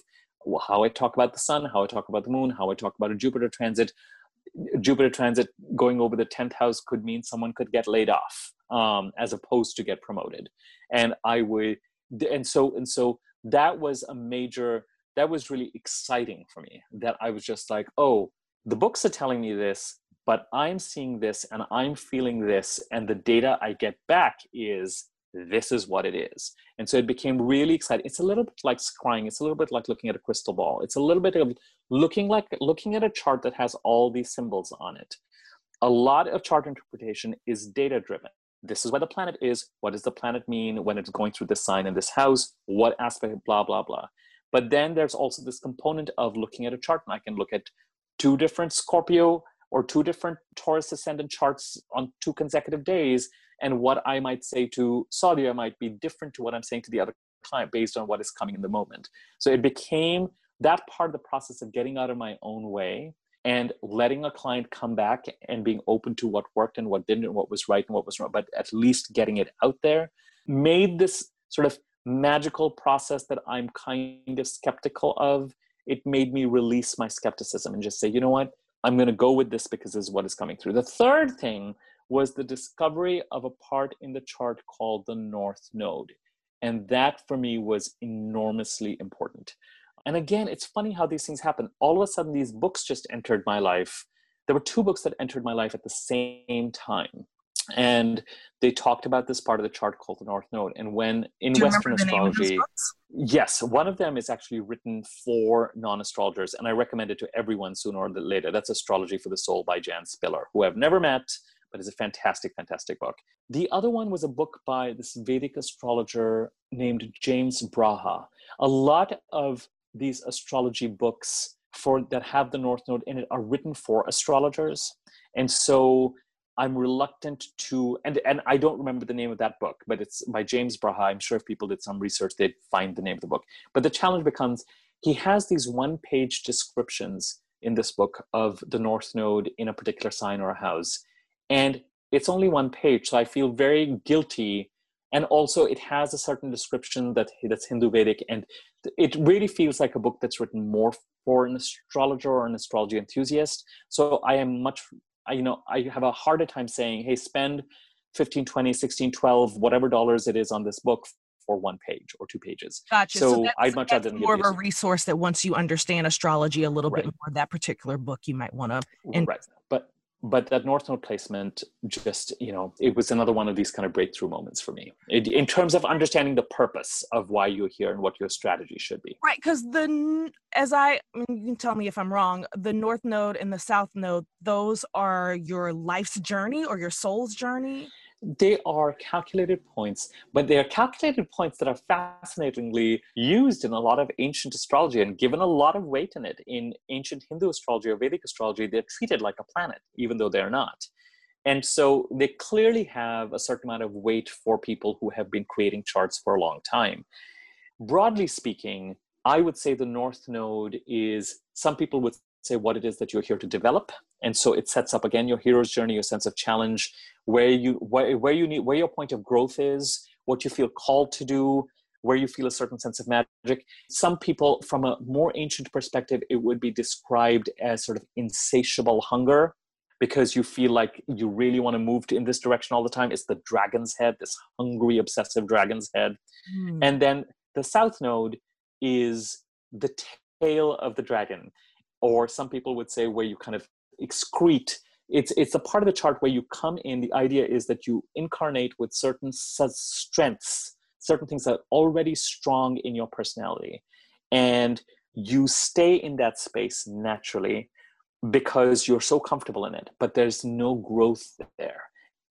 Speaker 2: how I talk about the sun, how I talk about the moon, how I talk about a Jupiter transit. Jupiter transit going over the 10th house could mean someone could get laid off um, as opposed to get promoted. And I would, and so, and so that was a major that was really exciting for me that i was just like oh the books are telling me this but i'm seeing this and i'm feeling this and the data i get back is this is what it is. And so it became really exciting. It's a little bit like scrying. It's a little bit like looking at a crystal ball. It's a little bit of looking like looking at a chart that has all these symbols on it. A lot of chart interpretation is data driven this is where the planet is. What does the planet mean when it's going through this sign in this house? What aspect, blah, blah, blah. But then there's also this component of looking at a chart, and I can look at two different Scorpio or two different Taurus ascendant charts on two consecutive days. And what I might say to Sadia might be different to what I'm saying to the other client based on what is coming in the moment. So it became that part of the process of getting out of my own way and letting a client come back and being open to what worked and what didn't and what was right and what was wrong but at least getting it out there made this sort of magical process that i'm kind of skeptical of it made me release my skepticism and just say you know what? I'm going to go with this because this is what is coming through. The third thing was the discovery of a part in the chart called the north node and that for me was enormously important And again, it's funny how these things happen. All of a sudden, these books just entered my life. There were two books that entered my life at the same time. And they talked about this part of the chart called the North Node. And when in Western astrology, yes, one of them is actually written for non astrologers. And I recommend it to everyone sooner or later. That's Astrology for the Soul by Jan Spiller, who I've never met, but is a fantastic, fantastic book. The other one was a book by this Vedic astrologer named James Braha. A lot of these astrology books for that have the North Node in it are written for astrologers. And so I'm reluctant to, and, and I don't remember the name of that book, but it's by James Braha. I'm sure if people did some research, they'd find the name of the book. But the challenge becomes he has these one page descriptions in this book of the North Node in a particular sign or a house. And it's only one page. So I feel very guilty. And also, it has a certain description that that's Hindu Vedic, and it really feels like a book that's written more for an astrologer or an astrology enthusiast. So I am much I, you know, I have a harder time saying, hey, spend 15, 20, 16, 12, whatever dollars it is on this book for one page or two pages.
Speaker 1: Gotcha.
Speaker 2: So, so I'd much rather
Speaker 1: more of a resource that once you understand astrology a little right. bit more, that particular book you might want to.
Speaker 2: Right. But but that north node placement just you know it was another one of these kind of breakthrough moments for me. It, in terms of understanding the purpose of why you're here and what your strategy should be.
Speaker 1: Right because the as I, you can tell me if i'm wrong the north node and the south node those are your life's journey or your soul's journey
Speaker 2: they are calculated points, but they are calculated points that are fascinatingly used in a lot of ancient astrology and given a lot of weight in it. In ancient Hindu astrology or Vedic astrology, they're treated like a planet, even though they're not. And so they clearly have a certain amount of weight for people who have been creating charts for a long time. Broadly speaking, I would say the North Node is, some people would say what it is that you're here to develop and so it sets up again your hero's journey your sense of challenge where you where, where you need where your point of growth is what you feel called to do where you feel a certain sense of magic. Some people from a more ancient perspective it would be described as sort of insatiable hunger because you feel like you really want to move in this direction all the time. It's the dragon's head this hungry obsessive dragon's head. Mm. and then the south node is the tail of the dragon or some people would say where you kind of excrete. It's it's a part of the chart where you come in. The idea is that you incarnate with certain strengths certain things that are already strong in your personality. And you stay in that space naturally because you're so comfortable in it but there's no growth there.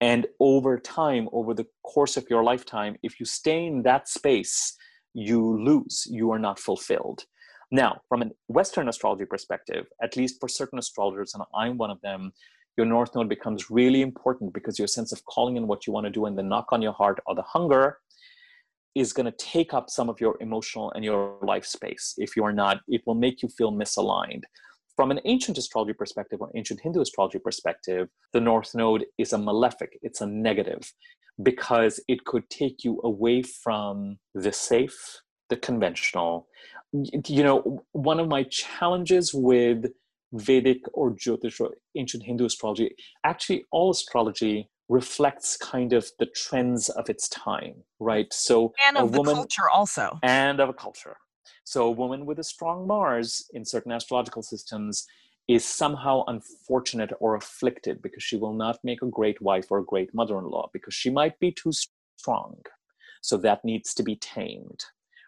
Speaker 2: And over time over the course of your lifetime if you stay in that space you lose. You are not fulfilled now, from a Western astrology perspective, at least for certain astrologers, and I'm one of them, your North Node becomes really important because your sense of calling in what you want to do and the knock on your heart or the hunger is going to take up some of your emotional and your life space. If you're not, it will make you feel misaligned. From an ancient astrology perspective or ancient Hindu astrology perspective, the North Node is a malefic, it's a negative, because it could take you away from the safe, the conventional, you know, one of my challenges with Vedic or Jyotish or ancient Hindu astrology, actually, all astrology reflects kind of the trends of its time, right? So,
Speaker 1: and of woman, the culture also,
Speaker 2: and of a culture. So, a woman with a strong Mars in certain astrological systems is somehow unfortunate or afflicted because she will not make a great wife or a great mother in law because she might be too strong. So, that needs to be tamed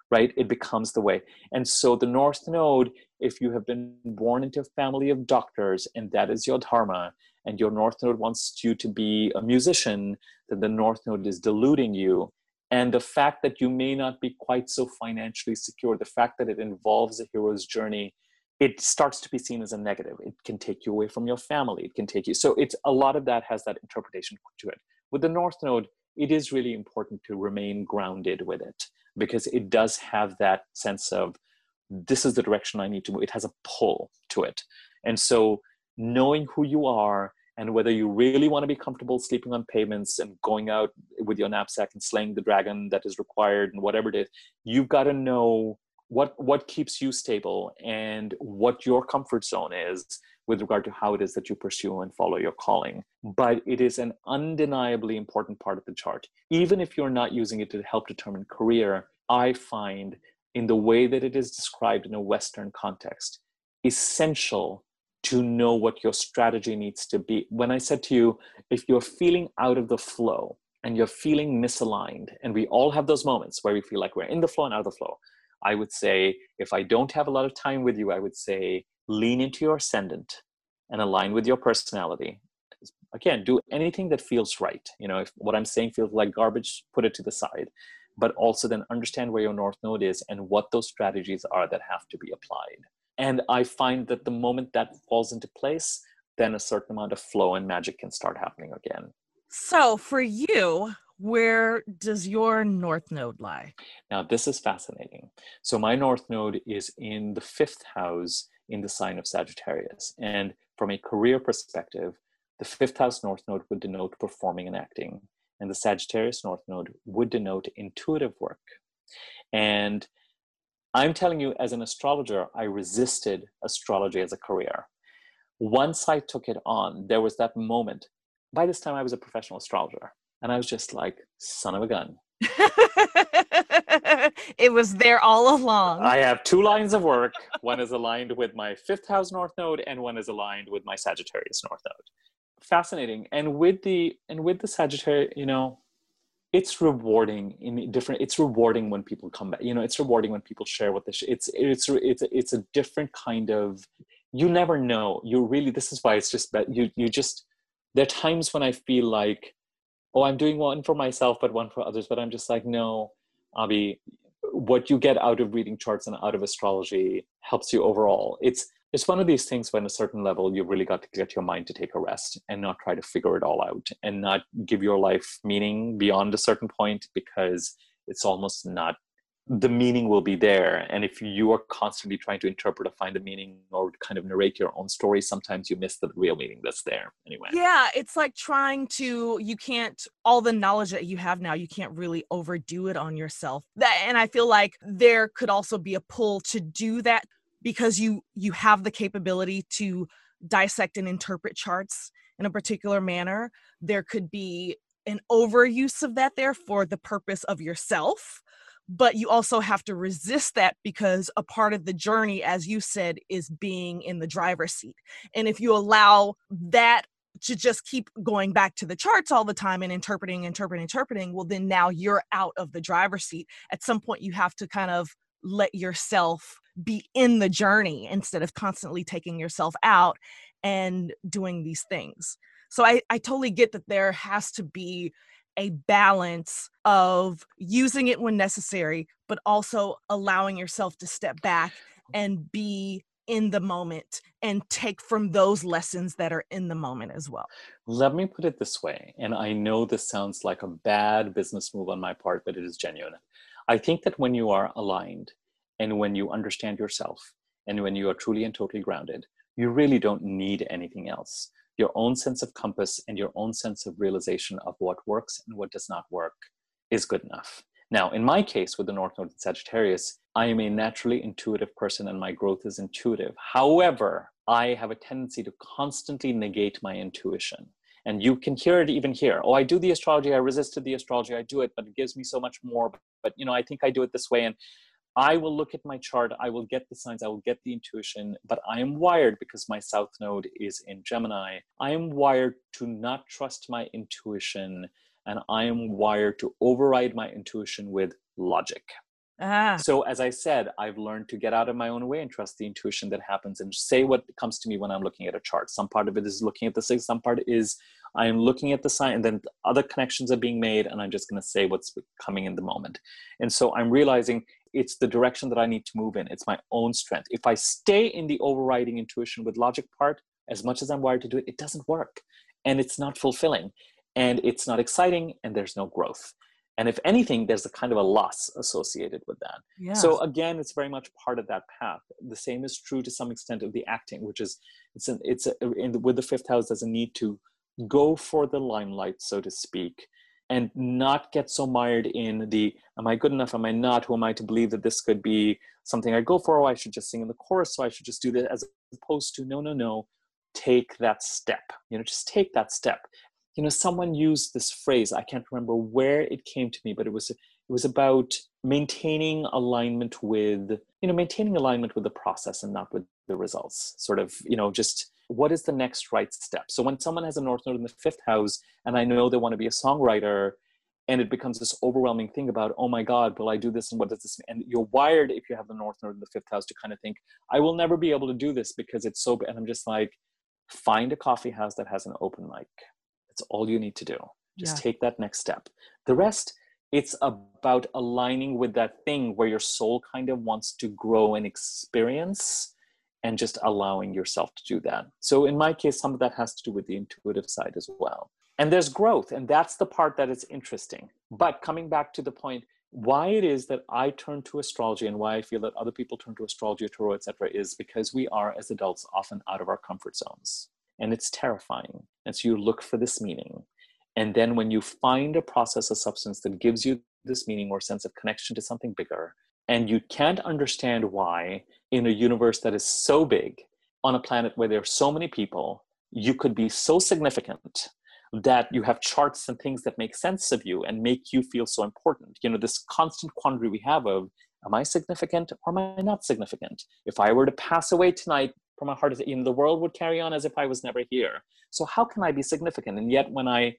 Speaker 2: right? It becomes the way. And so the North Node, if you have been born into a family of doctors and that is your dharma, and your North Node wants you to be a musician, then the North Node is deluding you. And the fact that you may not be quite so financially secure, the fact that it involves a hero's journey, it starts to be seen as a negative. It can take you away from your family. It can take you. So it's a lot of that has that interpretation to it. With the North Node, it is really important to remain grounded with it because it does have that sense of this is the direction I need to move. It has a pull to it. And so knowing who you are and whether you really want to be comfortable sleeping on pavements and going out with your knapsack and slaying the dragon that is required and whatever it is, you've got to know what what keeps you stable and what your comfort zone is with regard to how it is that you pursue and follow your calling. But it is an undeniably important part of the chart. Even if you're not using it to help determine career, I find in the way that it is described in a Western context, essential to know what your strategy needs to be. When I said to you, if you're feeling out of the flow and you're feeling misaligned, and we all have those moments where we feel like we're in the flow and out of the flow, I would say, if I don't have a lot of time with you, I would say lean into your ascendant and align with your personality. Again, do anything that feels right. You know, if what I'm saying feels like garbage, put it to the side. But also then understand where your North Node is and what those strategies are that have to be applied. And I find that the moment that falls into place, then a certain amount of flow and magic can start happening again.
Speaker 1: So for you, where does your north node lie?
Speaker 2: Now, this is fascinating. So, my north node is in the fifth house in the sign of Sagittarius. And from a career perspective, the fifth house north node would denote performing and acting, and the Sagittarius north node would denote intuitive work. And I'm telling you, as an astrologer, I resisted astrology as a career. Once I took it on, there was that moment. By this time, I was a professional astrologer, and I was just like, son of a gun.
Speaker 1: it was there all along.
Speaker 2: I have two lines of work. One is aligned with my fifth house north node, and one is aligned with my Sagittarius north node. Fascinating. And with the and with the Sagittarius, you know, it's rewarding in different it's rewarding when people come back you know it's rewarding when people share what this it's it's it's it's a different kind of you never know you really this is why it's just you you just there are times when i feel like oh i'm doing one for myself but one for others but i'm just like no abhi what you get out of reading charts and out of astrology helps you overall. It's it's one of these things when a certain level you really got to get your mind to take a rest and not try to figure it all out and not give your life meaning beyond a certain point because it's almost not the meaning will be there. And if you are constantly trying to interpret or find the meaning or kind of narrate your own story sometimes you miss the real meaning that's there anyway.
Speaker 1: Yeah it's like trying to you can't all the knowledge that you have now you can't really overdo it on yourself. That and i feel like there could also be a pull to do that because you you have the capability to dissect and interpret charts in a particular manner. There could be an overuse of that there for the purpose of yourself but you also have to resist that because a part of the journey as you said is being in the driver's seat and if you allow that to just keep going back to the charts all the time and interpreting interpreting interpreting well then now you're out of the driver's seat at some point you have to kind of let yourself be in the journey instead of constantly taking yourself out and doing these things. So I, I totally get that there has to be a balance of using it when necessary, but also allowing yourself to step back and be in the moment and take from those lessons that are in the moment as well.
Speaker 2: Let me put it this way, and I know this sounds like a bad business move on my part, but it is genuine. I think that when you are aligned and when you understand yourself and when you are truly and totally grounded, you really don't need anything else. Your own sense of compass and your own sense of realization of what works and what does not work is good enough. Now, in my case with the North Node in Sagittarius, I am a naturally intuitive person and my growth is intuitive. However, I have a tendency to constantly negate my intuition. And you can hear it even here. Oh, I do the astrology. I resisted the astrology. I do it, but it gives me so much more. But, you know, I think I do it this way. And I will look at my chart, I will get the signs, I will get the intuition, but I am wired because my south node is in Gemini. I am wired to not trust my intuition and I am wired to override my intuition with logic. Ah. So, as I said, I've learned to get out of my own way and trust the intuition that happens and say what comes to me when I'm looking at a chart. Some part of it is looking at the six, some part is I am looking at the sign, and then other connections are being made, and I'm just going to say what's coming in the moment. And so I'm realizing it's the direction that I need to move in. It's my own strength. If I stay in the overriding intuition with logic part, as much as I'm wired to do it, it doesn't work. And it's not fulfilling. And it's not exciting. And there's no growth. And if anything, there's a kind of a loss associated with that. Yes. So again, it's very much part of that path. The same is true to some extent of the acting, which is it's an, it's a, in, with the fifth house. There's a need to go for the limelight, so to speak, and not get so mired in the am I good enough? Am I not? Who am I to believe that this could be something I go for? Oh, I should just sing in the chorus, so I should just do this as opposed to no, no, no, take that step. You know, just take that step. You know, someone used this phrase, I can't remember where it came to me, but it was it was about maintaining alignment with you know maintaining alignment with the process and not with the results sort of you know just what is the next right step? So when someone has a north node in the fifth house and i know they want to be a songwriter and it becomes this overwhelming thing about oh my god will i do this and what does this mean? And you're wired if you have the north node in the fifth house to kind of think i will never be able to do this because it's so and i'm just like find a coffee house that has an open mic. That's all you need to do. Just yeah. take that next step. The rest it's about aligning with that thing where your soul kind of wants to grow and experience and just allowing yourself to do that. So, in my case, some of that has to do with the intuitive side as well. And there's growth, and that's the part that is interesting. Mm-hmm. But coming back to the point, why it is that I turn to astrology and why I feel that other people turn to astrology, tarot, etc., is because we are, as adults, often out of our comfort zones. And it's terrifying. And so you look for this meaning. And then when you find a process, a substance that gives you this meaning or sense of connection to something bigger, and you can't understand why in a universe that is so big, on a planet where there are so many people, you could be so significant that you have charts and things that make sense of you and make you feel so important. You know, this constant quandary we have of, am I significant or am I not significant? If I were to pass away tonight from a heart you know, the world would carry on as if I was never here. So how can I be significant? And yet when I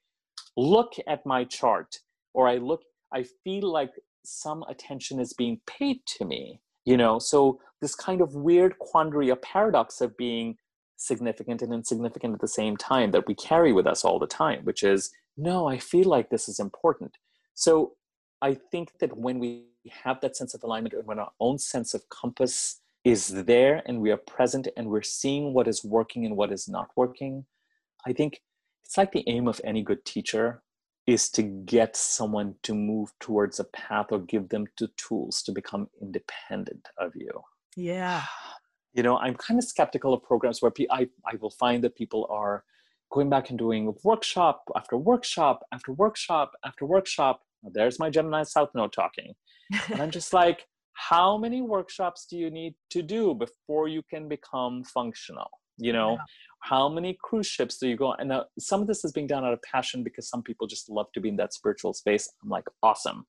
Speaker 2: look at my chart or I look, I feel like some attention is being paid to me, you know? So this kind of weird quandary, a paradox of being significant and insignificant at the same time that we carry with us all the time, which is, no, I feel like this is important. So I think that when we have that sense of alignment and when our own sense of compass is there and we are present and we're seeing what is working and what is not working, I think it's like the aim of any good teacher is to get someone to move towards a path or give them the tools to become independent of you.
Speaker 1: Yeah.
Speaker 2: You know, I'm kind of skeptical of programs where I, I will find that people are going back and doing workshop after workshop after workshop after workshop. There's my Gemini South Node talking. and I'm just like, how many workshops do you need to do before you can become functional? You know, how many cruise ships do you go on? And now some of this is being done out of passion because some people just love to be in that spiritual space. I'm like, awesome.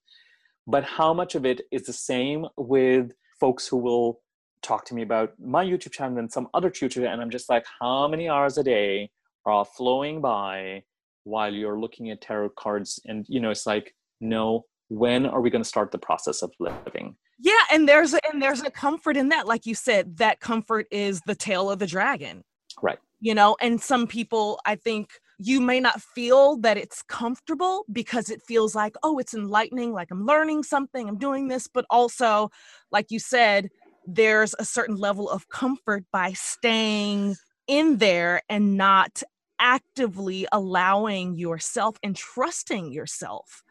Speaker 2: But how much of it is the same with folks who will talk to me about my YouTube channel and some other tutor, and I'm just like, how many hours a day are flowing by while you're looking at tarot cards? And you know, it's like, no, when are we going to start the process of living?
Speaker 1: Yeah, and there's a, and there's a comfort in that, like you said, that comfort is the tail of the dragon.
Speaker 2: Right
Speaker 1: you know and some people i think you may not feel that it's comfortable because it feels like oh it's enlightening like i'm learning something i'm doing this but also like you said there's a certain level of comfort by staying in there and not actively allowing yourself and trusting yourself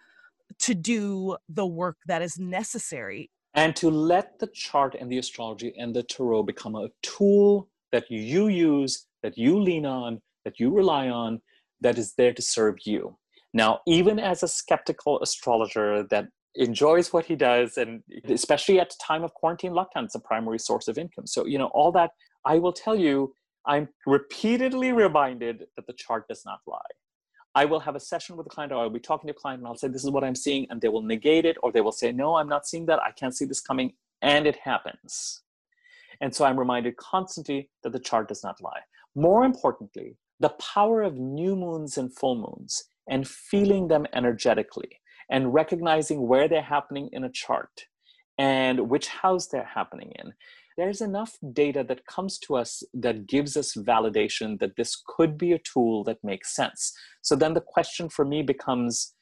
Speaker 1: to do the work that is necessary.
Speaker 2: And to let the chart and the astrology and the tarot become a tool that you use that you lean on, that you rely on, that is there to serve you. Now, even as a skeptical astrologer that enjoys what he does, and especially at the time of quarantine lockdown, it's a primary source of income. So, you know, all that, I will tell you, I'm repeatedly reminded that the chart does not lie. I will have a session with a client, or I'll be talking to a client, and I'll say, This is what I'm seeing, and they will negate it, or they will say, No, I'm not seeing that. I can't see this coming. And it happens. And so I'm reminded constantly that the chart does not lie. More importantly, the power of new moons and full moons and feeling them energetically and recognizing where they're happening in a chart and which house they're happening in. There's enough data that comes to us that gives us validation that this could be a tool that makes sense. So then the question for me becomes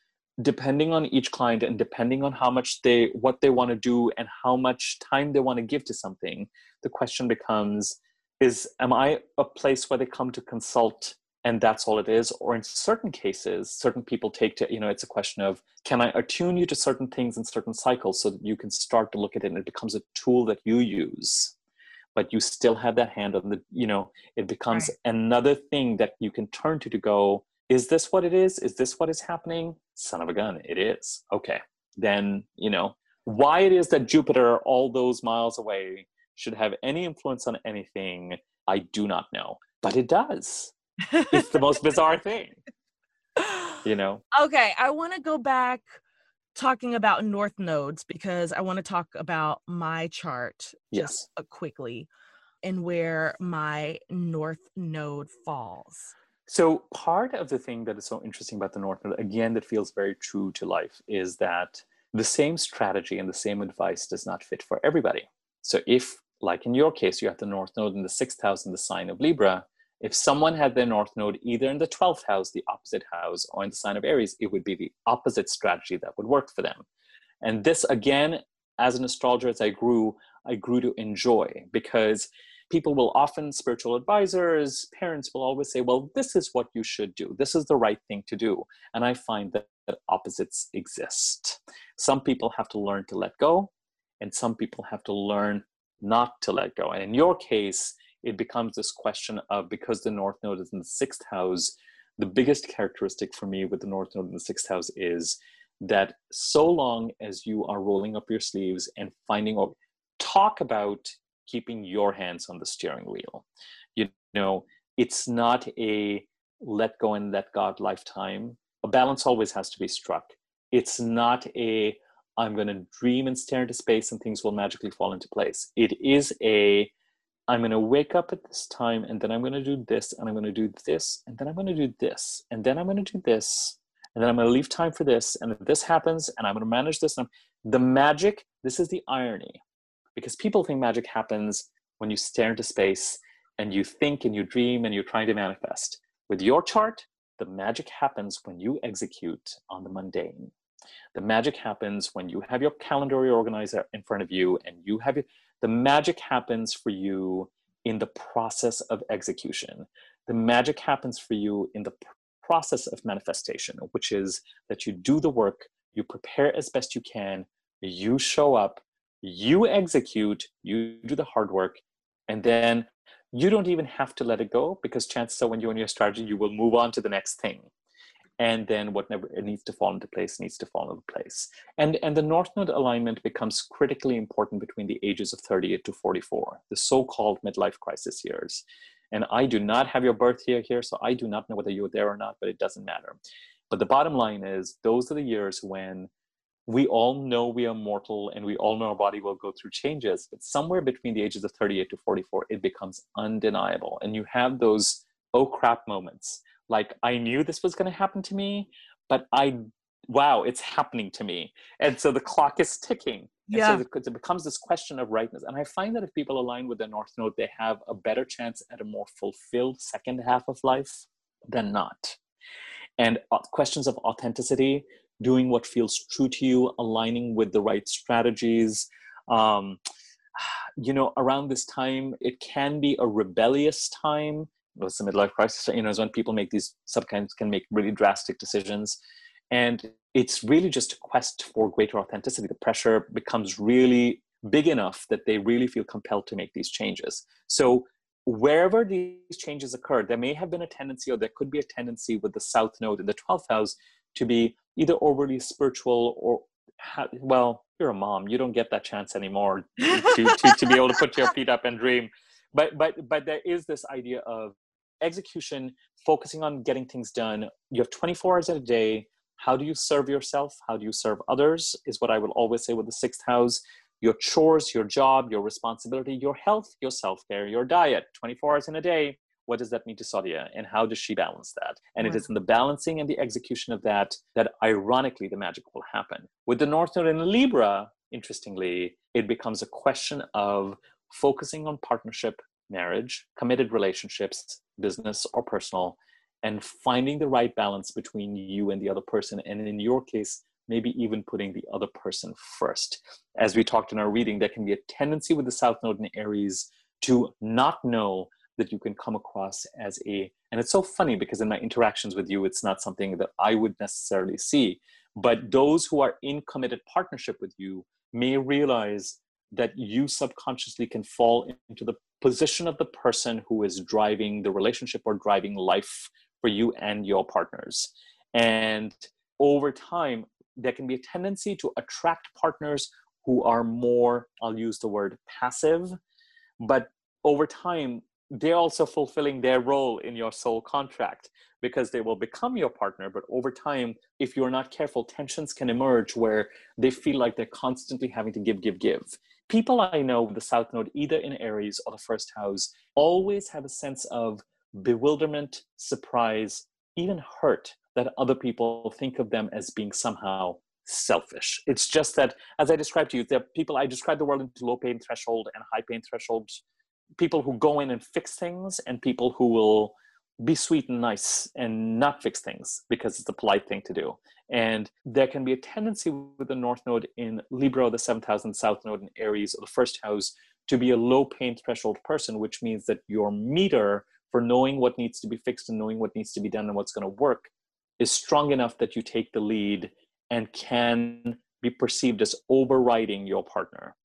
Speaker 2: depending on each client and depending on how much they what they want to do and how much time they want to give to something the question becomes is am i a place where they come to consult and that's all it is or in certain cases certain people take to you know it's a question of can i attune you to certain things in certain cycles so that you can start to look at it and it becomes a tool that you use but you still have that hand on the you know it becomes right. another thing that you can turn to to go is this what it is is this what is happening son of a gun it is okay then you know why it is that jupiter all those miles away should have any influence on anything, I do not know. But it does. it's the most bizarre thing. You know?
Speaker 1: Okay, I want to go back talking about north nodes because I want to talk about my chart
Speaker 2: Yes.
Speaker 1: just quickly and where my north node falls.
Speaker 2: So part of the thing that is so interesting about the North Node, again, that feels very true to life, is that the same strategy and the same advice does not fit for everybody. So if, like in your case, you have the North Node in the sixth house in the sign of Libra, if someone had their North Node either in the 12th house, the opposite house, or in the sign of Aries, it would be the opposite strategy that would work for them. And this, again, as an astrologer, as I grew, I grew to enjoy because people will often, spiritual advisors, parents will always say, well, this is what you should do. This is the right thing to do. And I find that, that opposites exist. Some people have to learn to let go, and some people have to learn not to let go. And in your case, it becomes this question of because the North Node is in the sixth house, the biggest characteristic for me with the North Node in the sixth house is that so long as you are rolling up your sleeves and finding out, talk about keeping your hands on the steering wheel. You know, it's not a let go and let God lifetime. A balance always has to be struck. It's not a I'm going to dream and stare into space and things will magically fall into place. It is a I'm going to wake up at this time and then I'm going to do this and I'm going to do this and then I'm going to do this and then I'm going to do this and then I'm going to leave time for this and this happens and I'm going to manage this. And I'm, the magic, this is the irony because people think magic happens when you stare into space and you think and you dream and you're trying to manifest. With your chart, the magic happens when you execute on the mundane. The magic happens when you have your calendar organizer in front of you and you have your, the magic happens for you in the process of execution. The magic happens for you in the process of manifestation, which is that you do the work, you prepare as best you can, you show up, you execute, you do the hard work, and then you don't even have to let it go because chances are when you're in your strategy, you will move on to the next thing. And then whatever it needs to fall into place needs to fall into place. And, and the North Node alignment becomes critically important between the ages of 38 to 44, the so-called midlife crisis years. And I do not have your birth year here, so I do not know whether you're there or not, but it doesn't matter. But the bottom line is those are the years when we all know we are mortal and we all know our body will go through changes but somewhere between the ages of 38 to 44 it becomes undeniable and you have those oh crap moments like i knew this was going to happen to me but i wow it's happening to me and so the clock is ticking
Speaker 1: yeah.
Speaker 2: And so it becomes this question of rightness. And I find that if people align with the North Node, they have a better chance at a more fulfilled second half of life than not. And uh, questions of authenticity, doing what feels true to you, aligning with the right strategies. Um, you know, around this time, it can be a rebellious time. It's the midlife crisis, you know, is when people make these sometimes can make really drastic decisions. And it's really just a quest for greater authenticity. The pressure becomes really big enough that they really feel compelled to make these changes. So wherever these changes occur, there may have been a tendency, or there could be a tendency with the South Node in the 12th house to be either overly spiritual or well you're a mom you don't get that chance anymore to, to, to be able to put your feet up and dream. But but but there is this idea of execution focusing on getting things done. You have 24 hours in a day. How do you serve yourself? How do you serve others is what i will always say with the sixth house your chores your job your responsibility your health your self-care your diet 24 hours in a day what does that mean to Sadia and how does she balance that? And it is in the balancing and the execution of that that ironically the magic will happen. With the North Node in Libra, interestingly, it becomes a question of focusing on partnership, marriage, committed relationships, business or personal, and finding the right balance between you and the other person. And in your case, maybe even putting the other person first. As we talked in our reading, there can be a tendency with the South Node in Aries to not know that you can come across as a and it's so funny because in my interactions with you it's not something that i would necessarily see but those who are in committed partnership with you may realize that you subconsciously can fall into the position of the person who is driving the relationship or driving life for you and your partners and over time there can be a tendency to attract partners who are more i'll use the word passive but over time they're also fulfilling their role in your soul contract because they will become your partner. But over time, if you're not careful, tensions can emerge where they feel like they're constantly having to give, give, give. People I know with the South Node, either in Aries or the first house, always have a sense of bewilderment, surprise, even hurt that other people think of them as being somehow selfish. It's just that, as I described to you, there are people, I describe the world into low pain threshold and high pain threshold. People who go in and fix things, and people who will be sweet and nice and not fix things because it's a polite thing to do. And there can be a tendency with the North Node in Libra, the seventh house, and South Node in Aries, or the first house, to be a low pain threshold person, which means that your meter for knowing what needs to be fixed and knowing what needs to be done and what's going to work is strong enough that you take the lead and can be perceived as overriding your partner.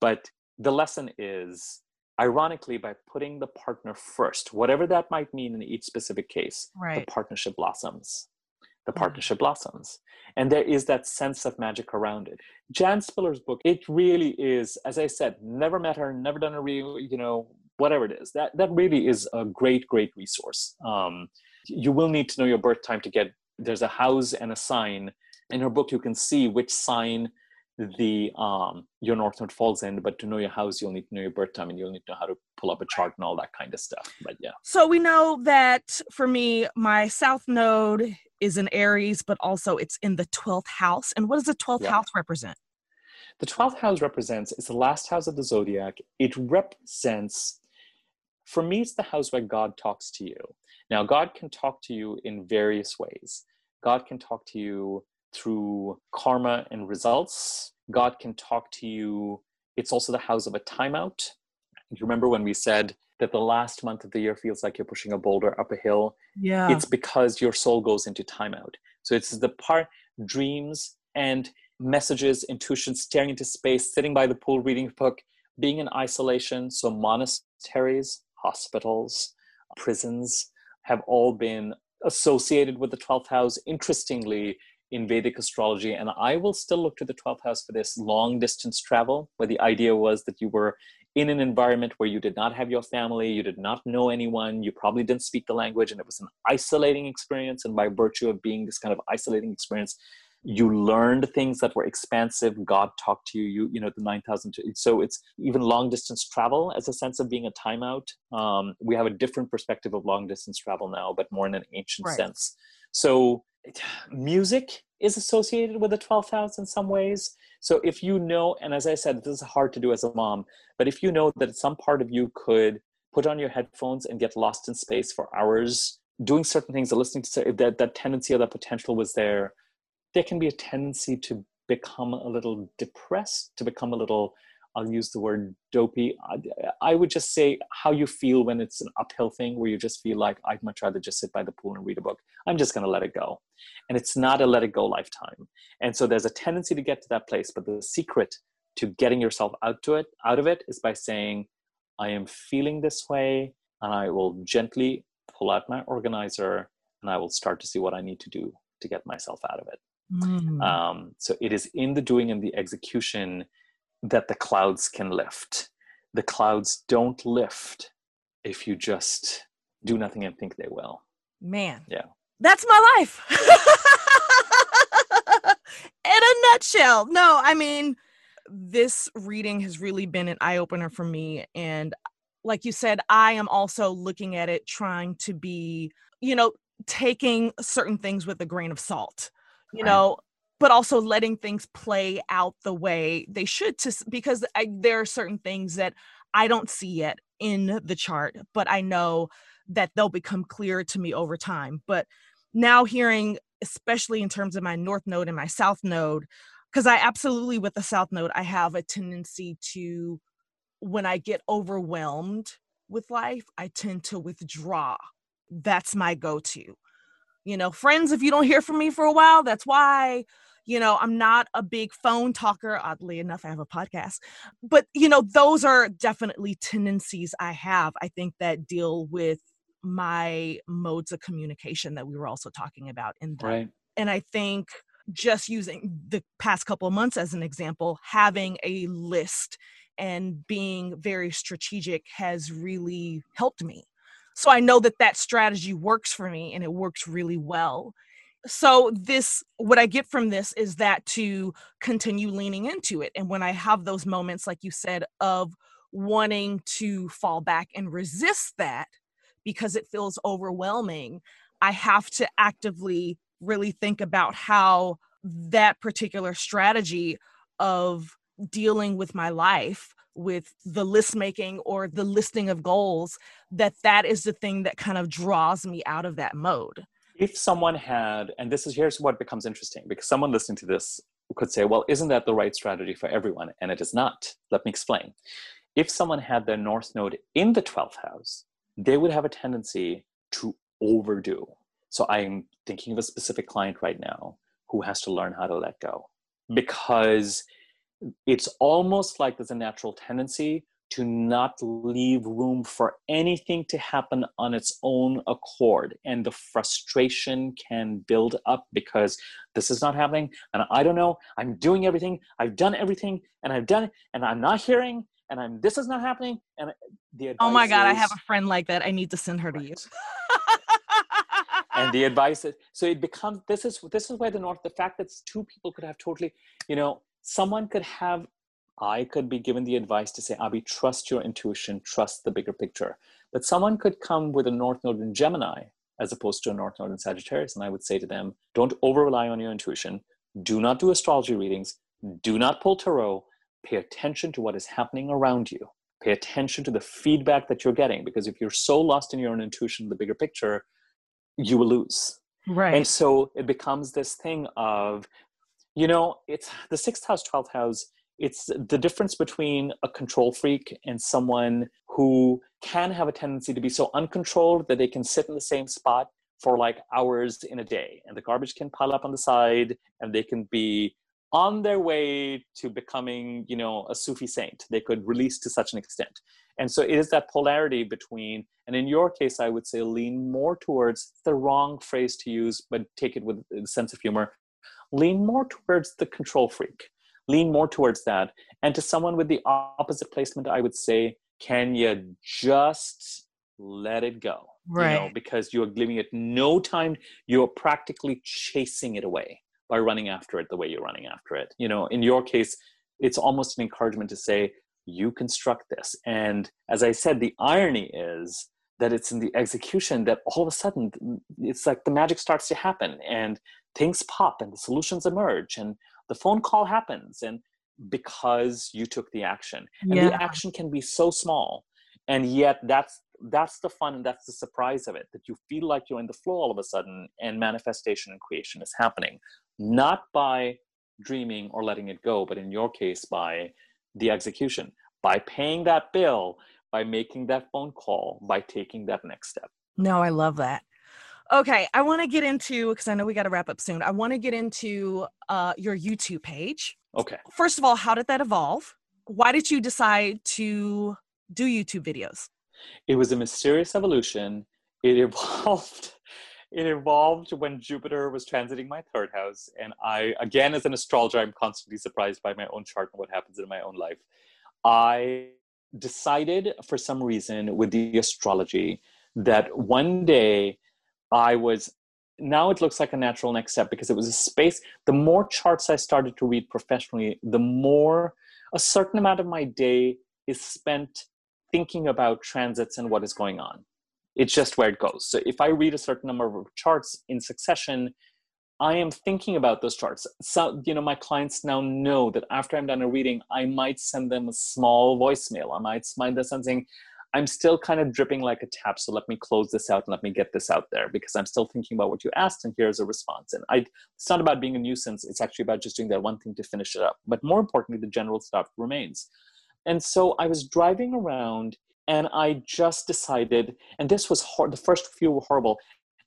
Speaker 2: But the lesson is ironically by putting the partner first whatever that might mean in each specific case right. the partnership blossoms the mm. partnership mm-hmm. blossoms and there is that sense of magic around it jan spiller's book it really is as i said never met her never done a real you know whatever it is that that really is a great great resource um, you will need to know your birth time to get there's a house and a sign in her book. You can see which sign the um your north node falls in but to know your house you'll need to know your birth time and you'll need to know how to pull up a chart and all that kind of stuff. But yeah.
Speaker 1: So we know that for me my south node is in aries but also it's in the 12th house. And what does the 12th yeah. house represent?
Speaker 2: The 12th house represents it's the last house of the zodiac. It represents for me it's the house where god talks to you now god can talk to you in various ways god can talk to you through karma and results. God can talk to you. It's also the house of a timeout. You remember when we said that the last month of the year feels like you're pushing a boulder up a hill?
Speaker 1: Yeah.
Speaker 2: It's because your soul goes into timeout. So it's the part dreams and messages, intuition, staring into space, sitting by the pool, reading a book, being in isolation. So monasteries, hospitals, prisons have all been associated with the 12th house. Interestingly, in Vedic astrology. And I will still look to the 12th house for this long distance travel, where the idea was that you were in an environment where you did not have your family, you did not know anyone, you probably didn't speak the language, and it was an isolating experience. And by virtue of being this kind of isolating experience, you learned things that were expansive god talked to you you you know the 9000 so it's even long distance travel as a sense of being a timeout um, we have a different perspective of long distance travel now but more in an ancient right. sense so music is associated with the 12th house in some ways. So if you know, and as I said, this is hard to do as a mom, but if you know that some part of you could put on your headphones and get lost in space for hours, doing certain things or listening to that, that tendency or that potential was there, there can be a tendency to become a little depressed, to become a little I'll use the word dopey. I would just say how you feel when it's an uphill thing where you just feel like I'd much rather just sit by the pool and read a book. I'm just going to let it go. And it's not a let it go lifetime. And so there's a tendency to get to that place. But the secret to getting yourself out to it, out of it is by saying, I am feeling this way, and I will gently pull out my organizer and I will start to see what I need to do to get myself out of it. Mm. Um, so it is in the doing and the execution that the clouds can lift. The clouds don't lift if you just do nothing and think they will.
Speaker 1: Man.
Speaker 2: Yeah.
Speaker 1: That's my life. In a nutshell. No, I mean, this reading has really been an eye opener for me. And like you said, I am also looking at it trying to be, you know, taking certain things with a grain of salt. You right. know, but also letting things play out the way they should to because I, there are certain things that I don't see yet in the chart, but I know that they'll become clearer to me over time. But now hearing, especially in terms of my north node and my south node, because I absolutely with the south node, I have a tendency to when I get overwhelmed with life, I tend to withdraw. That's my go-to. You know, friends, if you don't hear from me for a while, that's why you know i'm not a big phone talker oddly enough i have a podcast but you know those are definitely tendencies i have i think that deal with my modes of communication that we were also talking about in that
Speaker 2: right.
Speaker 1: and i think just using the past couple of months as an example, having a list and being very strategic has really helped me. So I know that that strategy works for me and it works really well. So this what I get from this is that to continue leaning into it and when I have those moments like you said of wanting to fall back and resist that because it feels overwhelming, I have to actively really think about how that particular strategy of dealing with my life with the list making or the listing of goals that that is the thing that kind of draws me out of that mode.
Speaker 2: If someone had and this is here's what becomes interesting because someone listening to this could say well isn't that the right strategy for everyone? And it is not. Let me explain. If someone had their north node in the 12th house they would have a tendency to overdo. So i'm thinking of a specific client right now who has to learn how to let go because it's almost like there's a natural tendency to not leave room for anything to happen on its own accord. And the frustration can build up because this is not happening. And I don't know, I'm doing everything, I've done everything, and I've done it, and I'm not hearing, and I'm this is not happening. And the
Speaker 1: Oh my God, is, I have a friend like that. I need to send her right. to you.
Speaker 2: and the advice is so it becomes this is this is where the north the fact that two people could have totally you know someone could have I could be given the advice to say, Abby, trust your intuition, trust the bigger picture. But someone could come with a North Node in Gemini as opposed to a North Node in Sagittarius. And I would say to them, don't over rely on your intuition. Do not do astrology readings. Do not pull tarot. Pay attention to what is happening around you. Pay attention to the feedback that you're getting. Because if you're so lost in your own intuition, the bigger picture, you will lose.
Speaker 1: Right.
Speaker 2: And so it becomes this thing of you know it's the sixth house 12th house it's the difference between a control freak and someone who can have a tendency to be so uncontrolled that they can sit in the same spot for like hours in a day and the garbage can pile up on the side and they can be on their way to becoming you know a sufi saint. They could release to such an extent. And so it is that polarity between and in your case i would say lean more towards the wrong phrase to use but take it with a sense of humor lean more towards the control freak. Lean more towards that. And to someone with the opposite placement i would say can you just let it go?
Speaker 1: Right
Speaker 2: you know, because you're giving it no time. You're practically chasing it away by running after it the way you're running after it. You know in your case it's almost an encouragement to say you construct this. And as i said the irony is that it's in the execution that all of a sudden it's like the magic starts to happen. And things pop and the solutions emerge and the phone call happens and because you took the action. And yeah. the action can be so small and yet that's that's the fun and that's the surprise of it that you feel like you're in the flow all of a sudden and manifestation and creation is happening. Not by dreaming or letting it go but in your case by the execution by paying that bill by making that phone call by taking that next step.
Speaker 1: No i love that Okay, I want to get into because I know we got to wrap up soon. I want to get into uh, your YouTube page.
Speaker 2: Okay.
Speaker 1: First of all, how did that evolve? Why did you decide to do YouTube videos?
Speaker 2: It was a mysterious evolution. It evolved. It evolved when Jupiter was transiting my third house, and I, again, as an astrologer, I'm constantly surprised by my own chart and what happens in my own life. I decided, for some reason, with the astrology, that one day I was now it looks like a natural next step because it was a space. The more charts I started to read professionally, the more a certain amount of my day is spent thinking about transits and what is going on. It's just where it goes. So if I read a certain number of charts in succession, I am thinking about those charts. So, you know, my clients now know that after I'm done a reading, I might send them a small voicemail. I might send them something I'm still kind of dripping like a tap. So let me close this out and let me get this out there because I'm still thinking about what you asked and here's a response. And I, it's not about being a nuisance. It's actually about just doing that one thing to finish it up. But more importantly, the general stuff remains. And so I was driving around and I just decided, and this was hor- the first few were horrible,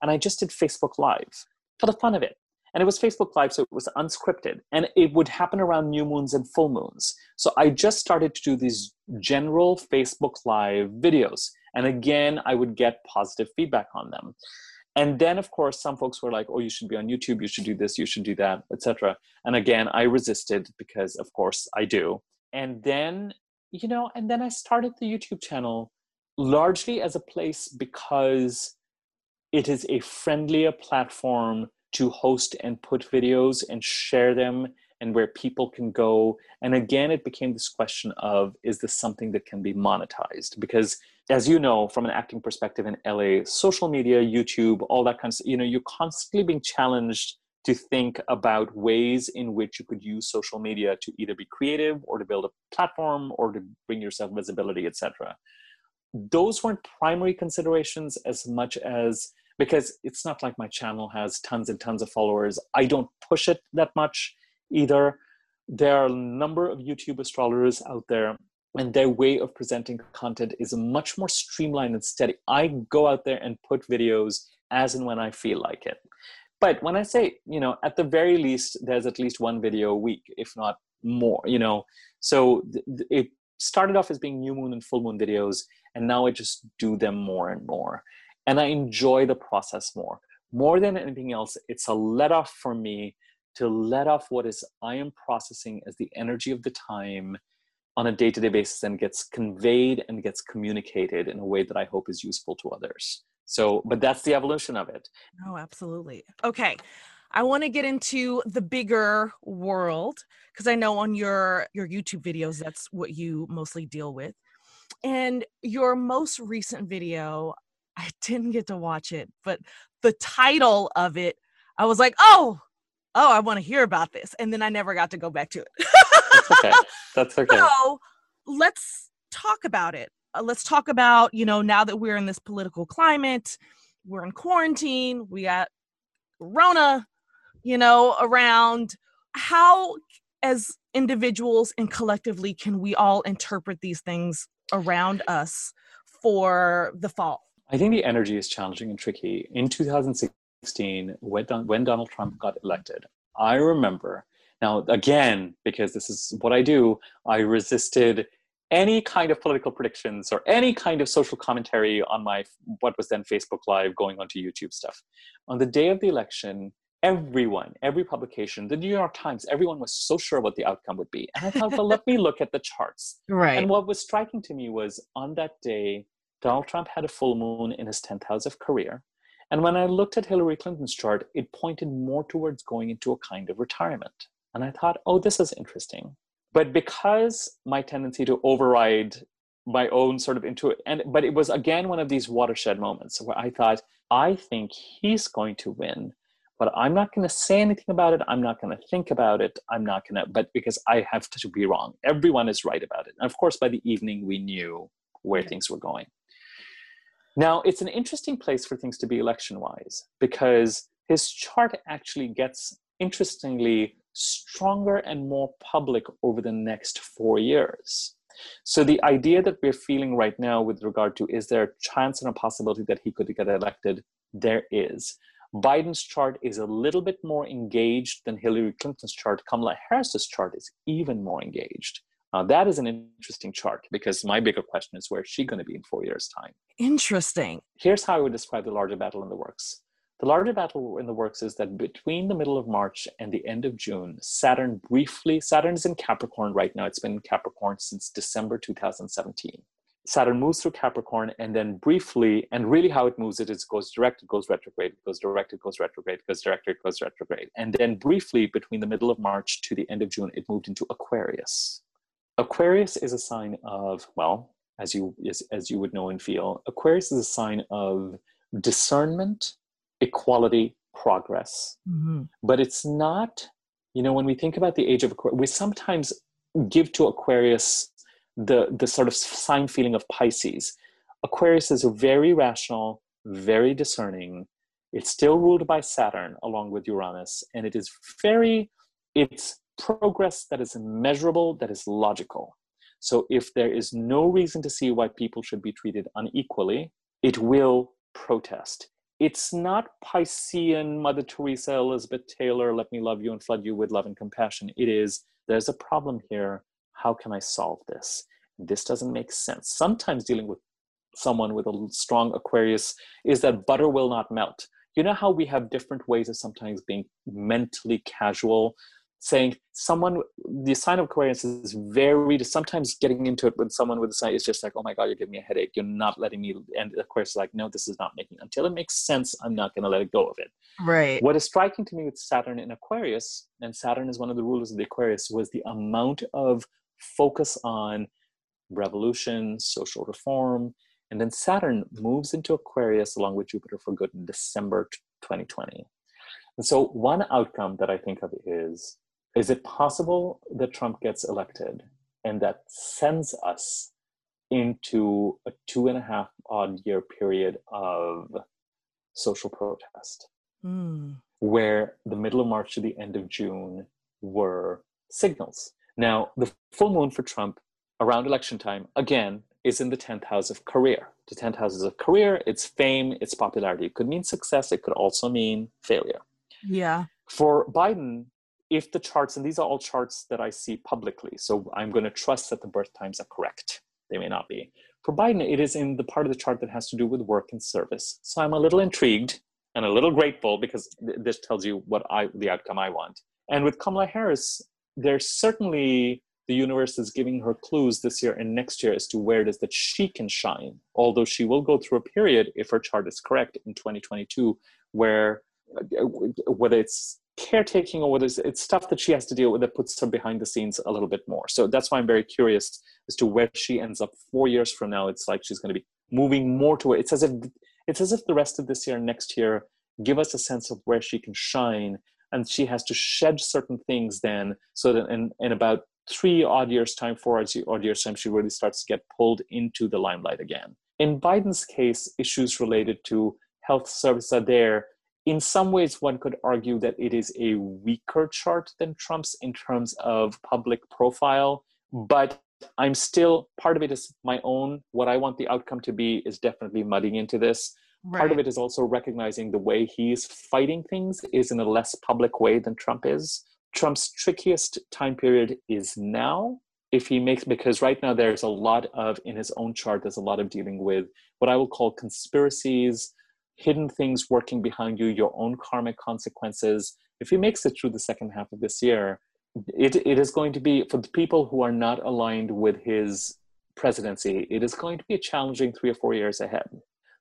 Speaker 2: and I just did Facebook Live for the fun of it and it was Facebook Live, so it was unscripted, and it would happen around new moons and full moons. So I just started to do these general Facebook Live videos, and again, I would get positive feedback on them. and then of course some folks were like oh you should be on youtube. You should do this. You should do that etc and again i resisted because of course i do. And then you know and then i started the youtube channel largely as a place because it is a friendlier platform to host and put videos and share them and where people can go. And again it became this question of is this something that can be monetized? Because as you know from an acting perspective in la social media youtube all that kind of you know you're constantly being challenged to think about ways in which you could use social media to either be creative or to build a platform or to bring yourself visibility etc those weren't primary considerations as much as because it's not like my channel has tons and tons of followers i don't push it that much either there are a number of youtube astrologers out there and their way of presenting content is much more streamlined and steady. I go out there and put videos as and when I feel like it. But when I say, you know, at the very least, there's at least one video a week, if not more, you know. So it started off as being new moon and full moon videos, and now I just do them more and more. And I enjoy the process more. More than anything else, it's a let off for me to let off what is I am processing as the energy of the time on a day-to-day basis and gets conveyed and gets communicated in a way that I hope is useful to others. So, but that's the evolution of it.
Speaker 1: Oh, absolutely. Okay. I want to get into the bigger world because I know on your your YouTube videos that's what you mostly deal with. And your most recent video, I didn't get to watch it, but the title of it, I was like, "Oh, oh, I want to hear about this." And then I never got to go back to it.
Speaker 2: That's okay. That's okay.
Speaker 1: So let's talk about it. Uh, let's talk about, you know, now that we're in this political climate, we're in quarantine, we got Rona, you know, around. How, as individuals and collectively, can we all interpret these things around us for the fall?
Speaker 2: I think the energy is challenging and tricky. In 2016, when, when Donald Trump got elected, I remember now, again, because this is what I do, I resisted any kind of political predictions or any kind of social commentary on my what was then Facebook Live going onto YouTube stuff. On the day of the election, everyone, every publication, the New York Times, everyone was so sure what the outcome would be. And I thought, well, let me look at the charts.
Speaker 1: Right.
Speaker 2: And what was striking to me was on that day, Donald Trump had a full moon in his 10th house of career. And when I looked at Hillary Clinton's chart, it pointed more towards going into a kind of retirement. And I thought, oh, this is interesting. But because my tendency to override my own sort of into it, and but it was again one of these watershed moments where I thought, I think he's going to win, but I'm not going to say anything about it. I'm not going to think about it. I'm not going to, but because I have to be wrong. Everyone is right about it. And of course, by the evening, we knew where things were going. Now, it's an interesting place for things to be election wise because his chart actually gets interestingly stronger and more public over the next four years. So the idea that we're feeling right now with regard to is there a chance and a possibility that he could get elected? There is. Biden's chart is a little bit more engaged than Hillary Clinton's chart. Kamala Harris's chart is even more engaged. Uh, that is an interesting chart because my bigger question is where is she going to be in four years' time?
Speaker 1: Interesting.
Speaker 2: Here's how I would describe the larger battle in the works. The larger battle in the works is that between the middle of March and the end of June, Saturn briefly, Saturn is in Capricorn right now. It's been in Capricorn since December 2017. Saturn moves through Capricorn and then briefly, and really how it moves it is it goes direct, it goes retrograde, it goes direct, it goes retrograde, it goes direct, it goes retrograde. And then briefly between the middle of March to the end of June, it moved into Aquarius. Aquarius is a sign of, well, as you as, as you would know and feel, Aquarius is a sign of discernment, equality, progress. Mm-hmm. But it's not, you know, when we think about the age of Aquarius, we sometimes give to Aquarius the, the sort of sign feeling of Pisces. Aquarius is a very rational, very discerning. It's still ruled by Saturn along with Uranus, and it is very, it's progress that is measurable, that is logical. So if there is no reason to see why people should be treated unequally, it will protest it's not Piscean, Mother Teresa, Elizabeth Taylor, let me love you and flood you with love and compassion. It is, there's a problem here. How can I solve this? This doesn't make sense. Sometimes dealing with someone with a strong Aquarius is that butter will not melt. you know how we have different ways of sometimes being mentally casual saying someone the sign of aquarius is very sometimes getting into it with someone with a sign is just like oh my god you're giving me a headache. You're not letting me and aquarius is like no this is not making until it makes sense i'm not going to let it go of it.
Speaker 1: Right.
Speaker 2: What is striking to me with saturn in aquarius and saturn is one of the rulers of the aquarius was the amount of focus on revolution social reform and then saturn moves into aquarius along with jupiter for good in december 2020 and so one outcome that i think of is is it possible that Trump gets elected and that sends us into a two and a half odd year period of social protest
Speaker 1: mm.
Speaker 2: where the middle of March to the end of June were signals? Now, the full moon for Trump around election time, again, is in the 10th house of career. The 10th house is of career, it's fame, it's popularity. It could mean success, it could also mean failure.
Speaker 1: Yeah.
Speaker 2: For Biden, if the charts, and these are all charts that I see publicly, so I'm going to trust that the birth times are correct. They may not be. For Biden, it is in the part of the chart that has to do with work and service. So I'm a little intrigued and a little grateful because th- this tells you what I the outcome I want. And with Kamala Harris, there's certainly the universe is giving her clues this year and next year as to where it is that she can shine. Although she will go through a period, if her chart is correct, in 2022, where uh, whether it's caretaking or whether it's, it's stuff that she has to deal with that puts her behind the scenes a little bit more. So that's why I'm very curious as to where she ends up four years from now. It's like she's going to be moving more to it. It's as if it's as if the rest of this year and next year give us a sense of where she can shine, and she has to shed certain things then, so that in, in about three odd years time, four odd years time, she really starts to get pulled into the limelight again. In Biden's case, issues related to health service are there in some ways, one could argue that it is a weaker chart than Trump's in terms of public profile, hmm. but I'm still part of it is my own. What I want the outcome to be is definitely mudding into this. Right. Part of it is also recognizing the way he's fighting things is in a less public way than Trump is. Trump's trickiest time period is now. If he makes, because right now there's a lot of, in his own chart, there's a lot of dealing with what I will call conspiracies, hidden things working behind you, your own karmic consequences. If he makes it through the second half of this year, it, it is going to be, for the people who are not aligned with his presidency, it is going to be a challenging three or four years ahead.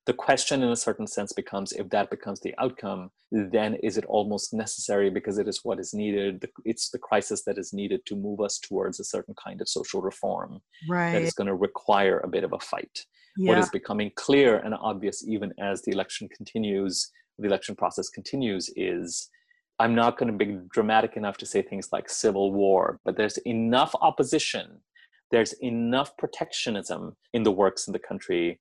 Speaker 2: The question, in a certain sense, becomes if that becomes the outcome, then is it almost necessary because it is what is needed? It's the crisis that is needed to move us towards a certain kind of social reform
Speaker 1: right.
Speaker 2: that is going to require a bit of a fight yeah. what is becoming clear and obvious even as the election continues the election process continues is i'm not going to be dramatic enough to say things like civil war but there's enough opposition there's enough protectionism in the works in the country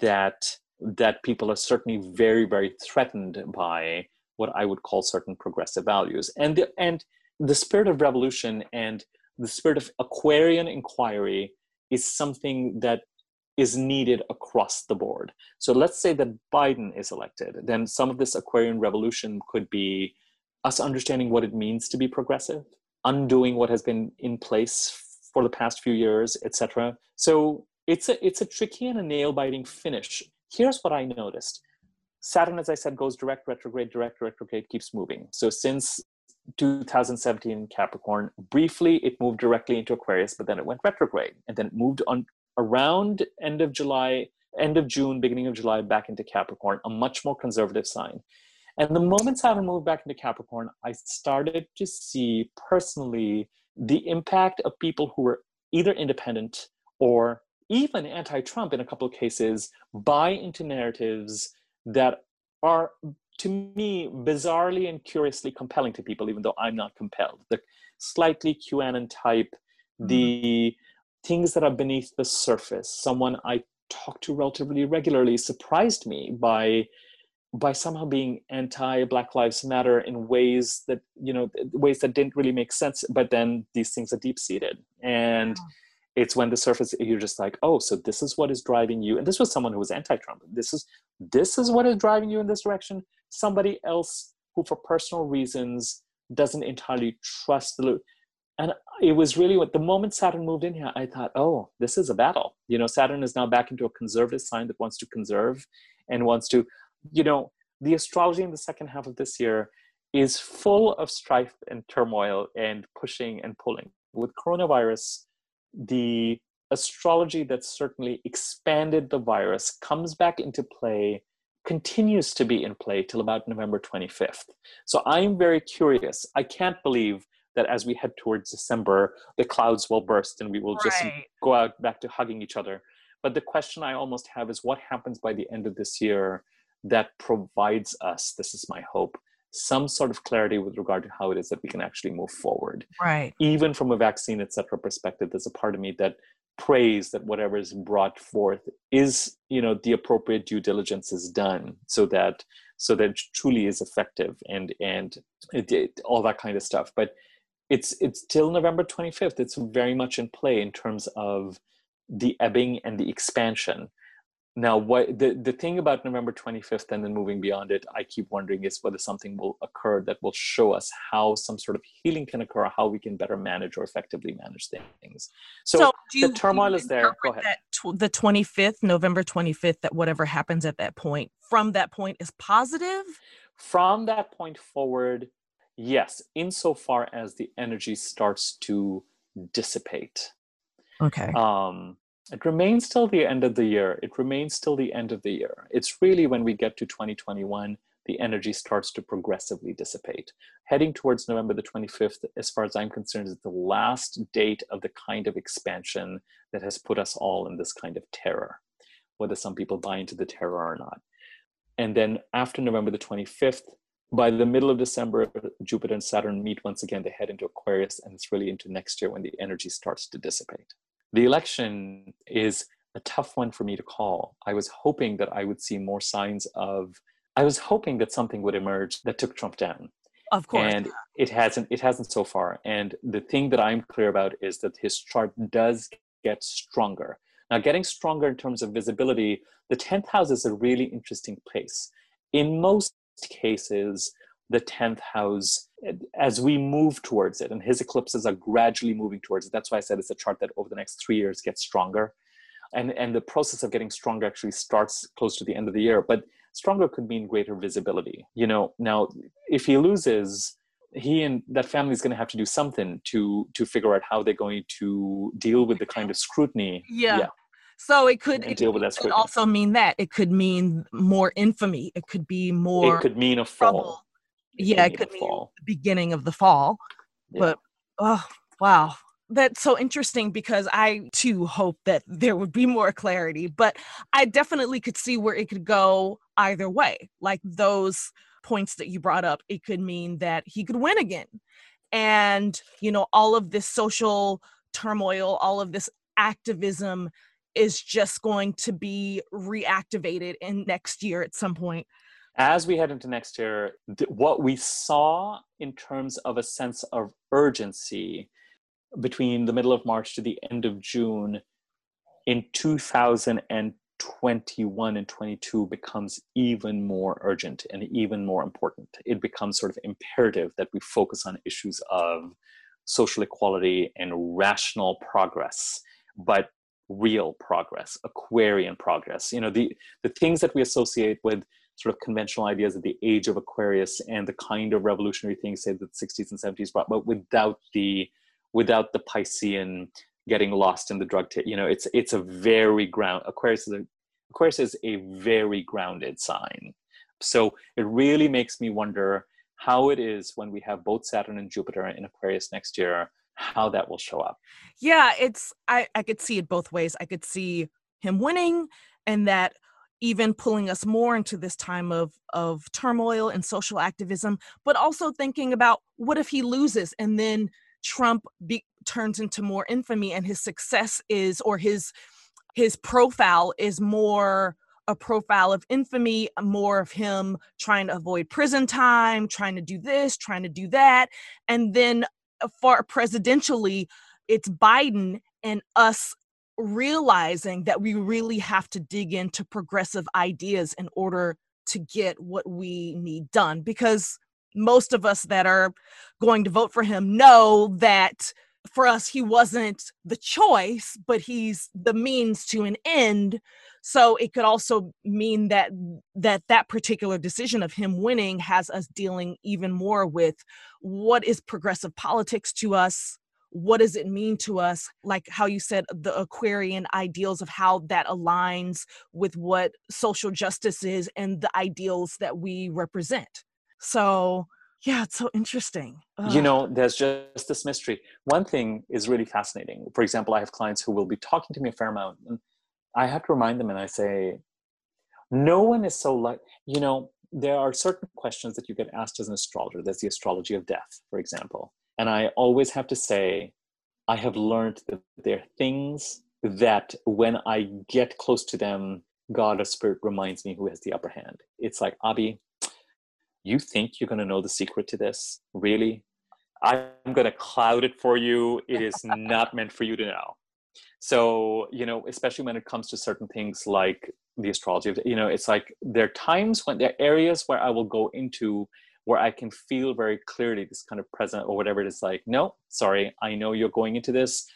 Speaker 2: that that people are certainly very very threatened by what i would call certain progressive values and the, and the spirit of revolution and the spirit of aquarian inquiry is something that is needed across the board. So let's say that Biden is elected, then some of this Aquarian revolution could be us understanding what it means to be progressive, undoing what has been in place for the past few years, etc. So it's a it's a tricky and a nail biting finish. Here's what I noticed. Saturn, as I said, goes direct retrograde, direct retrograde keeps moving. So since 2017 Capricorn, briefly it moved directly into Aquarius, but then it went retrograde, and then it moved on around end of July, end of June, beginning of July, back into Capricorn, a much more conservative sign. And the moment Saturn moved back into Capricorn, I started to see personally the impact of people who were either independent or even anti Trump in a couple of cases buy into narratives that are, to me, bizarrely and curiously compelling to people, even though I'm not compelled. The slightly QAnon type, mm-hmm. the things that are beneath the surface. Someone I talk to relatively regularly surprised me by by somehow being anti black lives matter in ways that you know ways that didn't really make sense but then these things are deep seated and it's when the surface you're just like oh so this is what is driving you and this was someone who was anti-trump this is this is what is driving you in this direction somebody else who for personal reasons doesn't entirely trust the and it was really what the moment Saturn moved in here, I thought, oh, this is a battle. You know, Saturn is now back into a conservative sign that wants to conserve and wants to, you know, the astrology in the second half of this year is full of strife and turmoil and pushing and pulling. With coronavirus, the astrology that certainly expanded the virus comes back into play continues to be in play till about November 25th. So I'm very curious. I can't believe that as we head towards December, the clouds will burst and we will just go out back to hugging each other. But the question I almost have is what happens by the end of this year that provides us, this is my hope, some sort of clarity with regard to how it is that we can actually move forward.
Speaker 1: Right.
Speaker 2: Even from a vaccine, et cetera, perspective, there's a part of me that prays that whatever is brought forth is you know the appropriate due diligence is done so that so that it truly is effective and and it, it, all that kind of stuff but it's it's till november 25th it's very much in play in terms of the ebbing and the expansion now what the, the thing about november 25th and then moving beyond it i keep wondering is whether something will occur that will show us how some sort of healing can occur how we can better manage or effectively manage things. So, so
Speaker 1: you,
Speaker 2: the turmoil is there.
Speaker 1: Go ahead. tw- the 25th november 25th that whatever happens at that point from that point is positive?
Speaker 2: From that point forward yes insofar as the energy starts to dissipate.
Speaker 1: Okay.
Speaker 2: Um it remains till the end of the year. It remains till the end of the year. It's really when we get to 2021, the energy starts to progressively dissipate. Heading towards November the 25th, as far as I'm concerned, is the last date of the kind of expansion that has put us all in this kind of terror, whether some people buy into the terror or not. And then after November the 25th, by the middle of December, Jupiter and Saturn meet once again. They head into Aquarius, and it's really into next year when the energy starts to dissipate the election is a tough one for me to call. I was hoping that I would see more signs of, I was hoping that something would emerge that took Trump down.
Speaker 1: Of course.
Speaker 2: And it hasn't, it hasn't so far. And the thing that I'm clear about is that his chart does get stronger. Now, getting stronger in terms of visibility, the 10th house is a really interesting place. In most cases, the 10th house as we move towards it and his eclipses are gradually moving towards it. That's why i said it's a chart that over the next three years gets stronger. And and the process of getting stronger actually starts close to the end of the year but stronger could mean greater visibility. You know now if he loses he and that family is going to have to do something to to figure out how they're going to deal with the kind of scrutiny.
Speaker 1: Yeah, yeah. So it could, it, deal with that could also mean that. It could mean more infamy. It could be more.
Speaker 2: It could mean a fall
Speaker 1: yeah, it could be the beginning of the fall. Yeah. But oh wow. That's so interesting because I too hope that there would be more clarity, but I definitely could see where it could go either way. Like those points that you brought up, it could mean that he could win again. And, you know, all of this social turmoil, all of this activism is just going to be reactivated in next year at some point
Speaker 2: as we head into next year, th- what we saw in terms of a sense of urgency between the middle of March to the end of June in 2021 and 22 becomes even more urgent and even more important. It becomes sort of imperative that we focus on issues of social equality and rational progress, but real progress, Aquarian progress. You know, the, the things that we associate with sort of conventional ideas of the age of Aquarius and the kind of revolutionary things say that the 60s and 70s brought, but without the without the Piscean getting lost in the drug you know it's it's a very ground Aquarius is a Aquarius is a very grounded sign. So it really makes me wonder how it is when we have both Saturn and Jupiter in Aquarius next year, how that will show up.
Speaker 1: Yeah, it's I, I could see it both ways. I could see him winning and that even pulling us more into this time of of turmoil and social activism but also thinking about what if he loses and then trump be, turns into more infamy and his success is or his his profile is more a profile of infamy more of him trying to avoid prison time trying to do this trying to do that. And then far presidentially it's biden and us realizing that we really have to dig into progressive ideas in order to get what we need done because most of us that are going to vote for him know that for us he wasn't the choice but he's the means to an end. So it could also mean that that that particular decision of him winning has us dealing even more with what is progressive politics to us what does it mean to us? Like how you said the aquarian ideals of how that aligns with what social justice is and the ideals that we represent. So yeah it's so interesting.
Speaker 2: Ugh. you know there's just this mystery. One thing is really fascinating. For example i have clients who will be talking to me a fair amount and i have to remind them and i say no one is so like you know there are certain questions that you get asked as an astrologer. There's the astrology of death for example and I always have to say, I have learned that there are things that when I get close to them, God or Spirit reminds me who has the upper hand. It's like, Abby, you think you're going to know the secret to this? Really? I'm going to cloud it for you. It is not meant for you to know. So, you know, especially when it comes to certain things like the astrology, you know, it's like there are times when there are areas where I will go into where I can feel very clearly this kind of present or whatever it is like, no, sorry, I know you're going into this.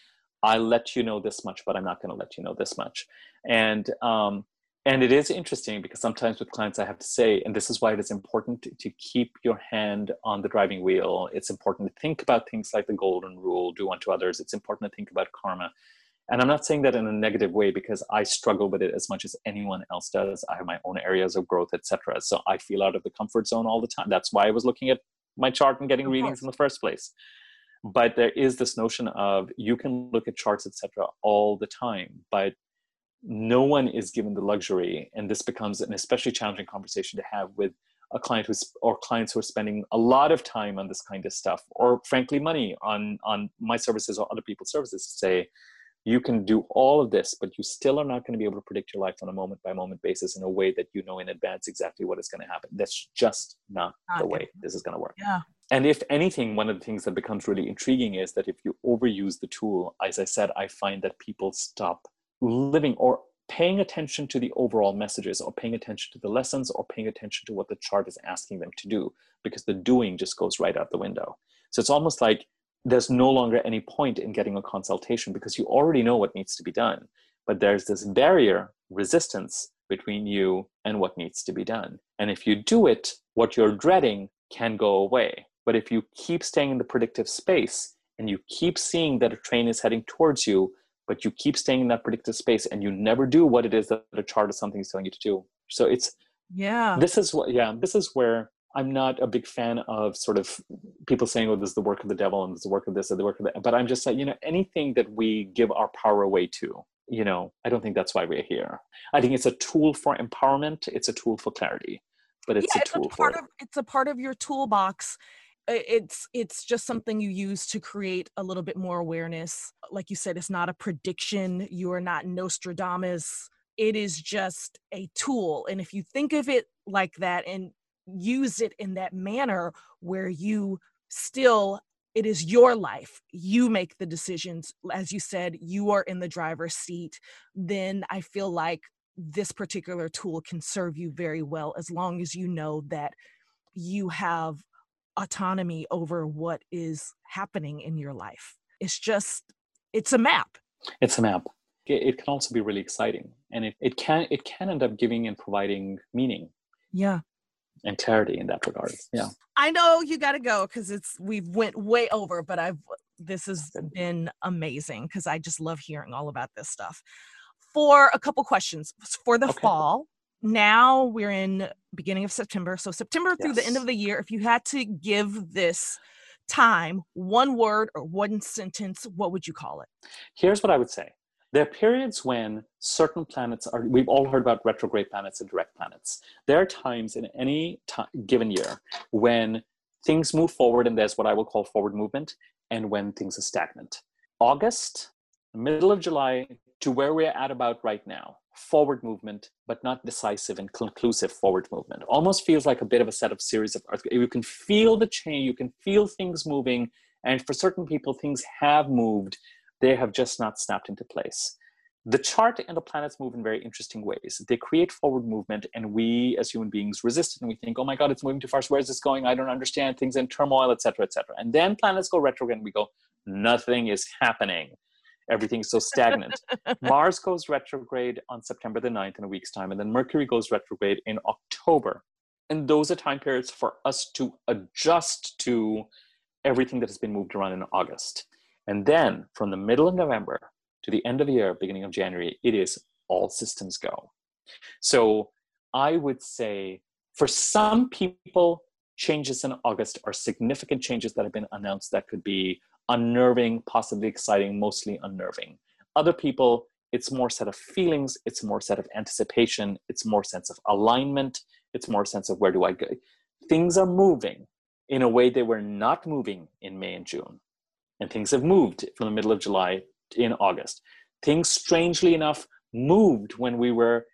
Speaker 2: I let you know this much, but I'm not going to let you know this much. And um, and it is interesting because sometimes with clients I have to say, and this is why it is important to, to keep your hand on the driving wheel. It's important to think about things like the golden rule, do unto others. It's important to think about karma and i'm not saying that in a negative way because i struggle with it as much as anyone else does. I have my own areas of growth etc so i feel out of the comfort zone all the time. That's why i was looking at my chart and getting readings in the first place. But there is this notion of you can look at charts etc all the time but no one is given the luxury. And this becomes an especially challenging conversation to have with a client who's or clients who are spending a lot of time on this kind of stuff or frankly money on on my services or other people's services to say you can do all of this, but you still are not going to be able to predict your life on a moment by moment basis in a way that you know in advance exactly what is going to happen. That's just not, not the way this is going to work.
Speaker 1: Yeah.
Speaker 2: And if anything, one of the things that becomes really intriguing is that if you overuse the tool, as I said, I find that people stop living or paying attention to the overall messages or paying attention to the lessons or paying attention to what the chart is asking them to do because the doing just goes right out the window. So it's almost like there's no longer any point in getting a consultation because you already know what needs to be done. But there's this barrier, resistance between you and what needs to be done. And if you do it, what you're dreading can go away. But if you keep staying in the predictive space and you keep seeing that a train is heading towards you, but you keep staying in that predictive space and you never do what it is that a chart or something is telling you to do. So it's
Speaker 1: yeah.
Speaker 2: This is what yeah, this is where I'm not a big fan of sort of people saying, "Oh, this is the work of the devil," and this is the work of this, and the work of that. But I'm just like, you know, anything that we give our power away to, you know, I don't think that's why we're here. I think it's a tool for empowerment. It's a tool for clarity, but it's
Speaker 1: yeah,
Speaker 2: a tool
Speaker 1: a part
Speaker 2: for.
Speaker 1: Of, it's a part of your toolbox. It's it's just something you use to create a little bit more awareness. Like you said, it's not a prediction. You are not Nostradamus. It is just a tool, and if you think of it like that, and use it in that manner where you still it is your life. You make the decisions. As you said you are in the driver's seat. Then i feel like this particular tool can serve you very well as long as you know that you have autonomy over what is happening in your life. It's just it's a map.
Speaker 2: It's a map. It can also be really exciting and it, it can it can end up giving and providing meaning.
Speaker 1: Yeah
Speaker 2: and clarity in that regard. Yeah.
Speaker 1: I know you got to go because it's we've went way over, but I've this has been amazing because I just love hearing all about this stuff. For a couple questions for the okay. fall. Now we're in beginning of September, so September through the end of the year. If you had to give this time one word or one sentence, what would you call it?
Speaker 2: Here's what I would say there are periods when certain planets are, we've all heard about retrograde planets and direct planets. There are times in any given year when things move forward and there's what I will call forward movement, and when things are stagnant. August, middle of July to where we're at about right now, forward movement, but not decisive and conclusive forward movement. Almost feels like a bit of a set of series of earthquakes. You can feel the change, you can feel things moving, and for certain people, things have moved they have just not snapped into place. the chart and the planets move in very interesting ways. They create forward movement, and we as human beings resist it, and we think, "Oh my God, it's moving too fast. Where is this going? I don't understand. Things in turmoil, etc., etc." And then planets go retrograde, and we go, "Nothing is happening. Everything's so stagnant." Mars goes retrograde on September the 9th in a week's time, and then Mercury goes retrograde in October. And those are time periods for us to adjust to everything that has been moved around in August. And then from the middle of November to the end of the year, beginning of January, it is all systems go. So I would say for some people, changes in August are significant changes that have been announced that could be unnerving, possibly exciting, mostly unnerving. Other people, it's more set of feelings, it's more set of anticipation, it's more sense of alignment, it's more sense of where do I go. Things are moving in a way they were not moving in May and June. And things have moved from the middle of July in August. Things, strangely enough, moved when we were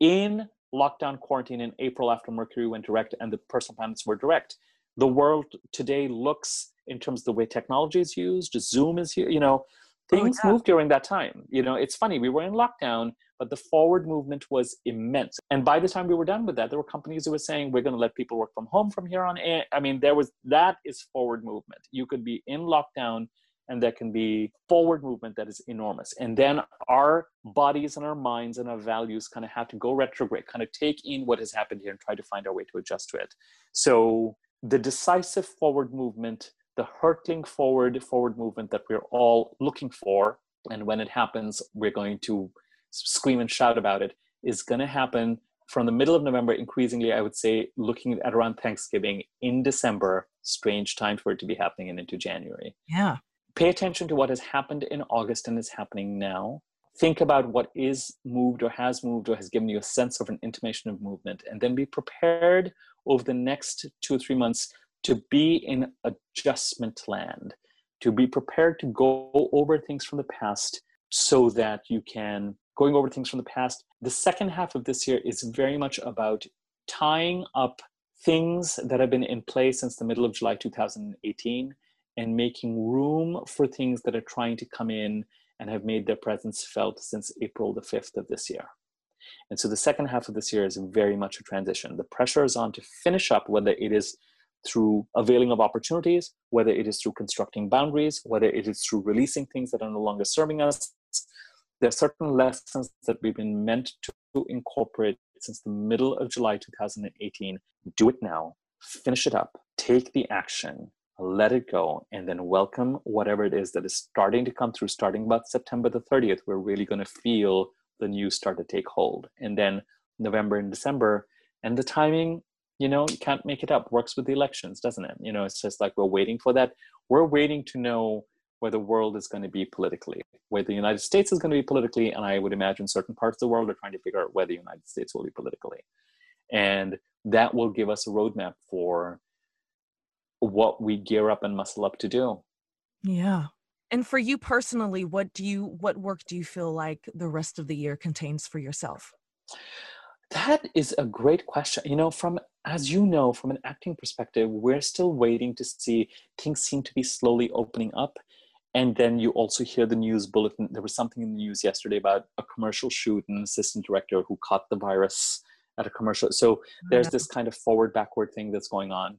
Speaker 2: in lockdown quarantine in April after Mercury went direct and the personal planets were direct. The world today looks, in terms of the way technology is used, Zoom is here, you know, oh, things oh, yeah. moved during that time. You know, it's funny, we were in lockdown, but the forward movement was immense. And by the time we were done with that, there were companies who were saying, we're going to let people work from home from here on. In. I mean, there was that is forward movement. You could be in lockdown and there can be forward movement that is enormous. And then our bodies and our minds and our values kind of have to go retrograde, kind of take in what has happened here and try to find our way to adjust to it. So the decisive forward movement, the hurtling forward forward movement that we're all looking for, and when it happens, we're going to scream and shout about it, is going to happen from the middle of November, increasingly, I would say, looking at around Thanksgiving in December, strange time for it to be happening and into January.
Speaker 1: Yeah
Speaker 2: pay attention to what has happened in August and is happening now. Think about what is moved or has moved or has given you a sense of an intimation of movement, and then be prepared over the next two or three months to be in adjustment land, to be prepared to go over things from the past so that you can, going over things from the past. The second half of this year is very much about tying up things that have been in place since the middle of July 2018 and making room for things that are trying to come in and have made their presence felt since April the 5th of this year. And so the second half of this year is very much a transition. The pressure is on to finish up, whether it is through availing of opportunities, whether it is through constructing boundaries, whether it is through releasing things that are no longer serving us. There are certain lessons that we've been meant to incorporate since the middle of July 2018. Do it now, finish it up, take the action, let it go, and then welcome whatever it is that is starting to come through. Starting about September the 30th, we're really going to feel the news start to take hold. And then November and December, and the timing, you know, you can't make it up. Works with the elections, doesn't it? You know, it's just like we're waiting for that. We're waiting to know where the world is going to be politically, where the United States is going to be politically, and I would imagine certain parts of the world are trying to figure out where the United States will be politically. And that will give us a roadmap for what we gear up and muscle up to do.
Speaker 1: Yeah. And for you personally, what do you what work do you feel like the rest of the year contains for yourself?
Speaker 2: That is a great question. You know, from as you know, from an acting perspective, we're still waiting to see things seem to be slowly opening up. And then you also hear the news bulletin. There was something in the news yesterday about a commercial shoot, an assistant director who caught the virus at a commercial. So there's this kind of forward backward thing that's going on.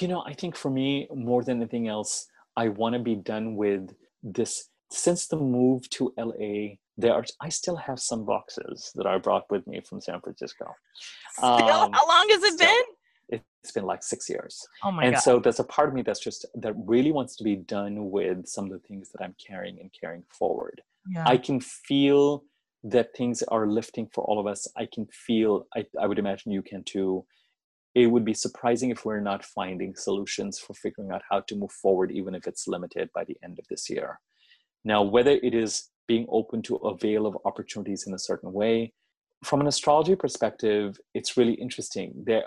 Speaker 2: You know i think for me more than anything else i want to be done with this since the move to la there are i still have some boxes that i brought with me from san francisco.
Speaker 1: Um, how long has it so been
Speaker 2: it's been like six years
Speaker 1: oh my
Speaker 2: and
Speaker 1: God.
Speaker 2: so there's a part of me that's just that really wants to be done with some of the things that i'm carrying and carrying forward yeah. i can feel that things are lifting for all of us i can feel I, I would imagine you can too it would be surprising if we're not finding solutions for figuring out how to move forward, even if it's limited by the end of this year. Now, whether it is being open to avail of opportunities in a certain way, from an astrology perspective, it's really interesting. There,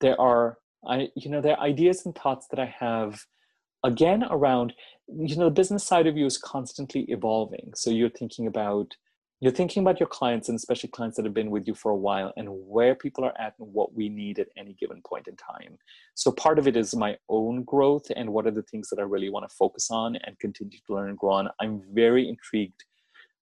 Speaker 2: there are, I, you know, there are ideas and thoughts that I have, again, around, you know, the business side of you is constantly evolving. So you're thinking about you're thinking about your clients and especially clients that have been with you for a while and where people are at and what we need at any given point in time so part of it is my own growth and what are the things that i really want to focus on and continue to learn and grow on i'm very intrigued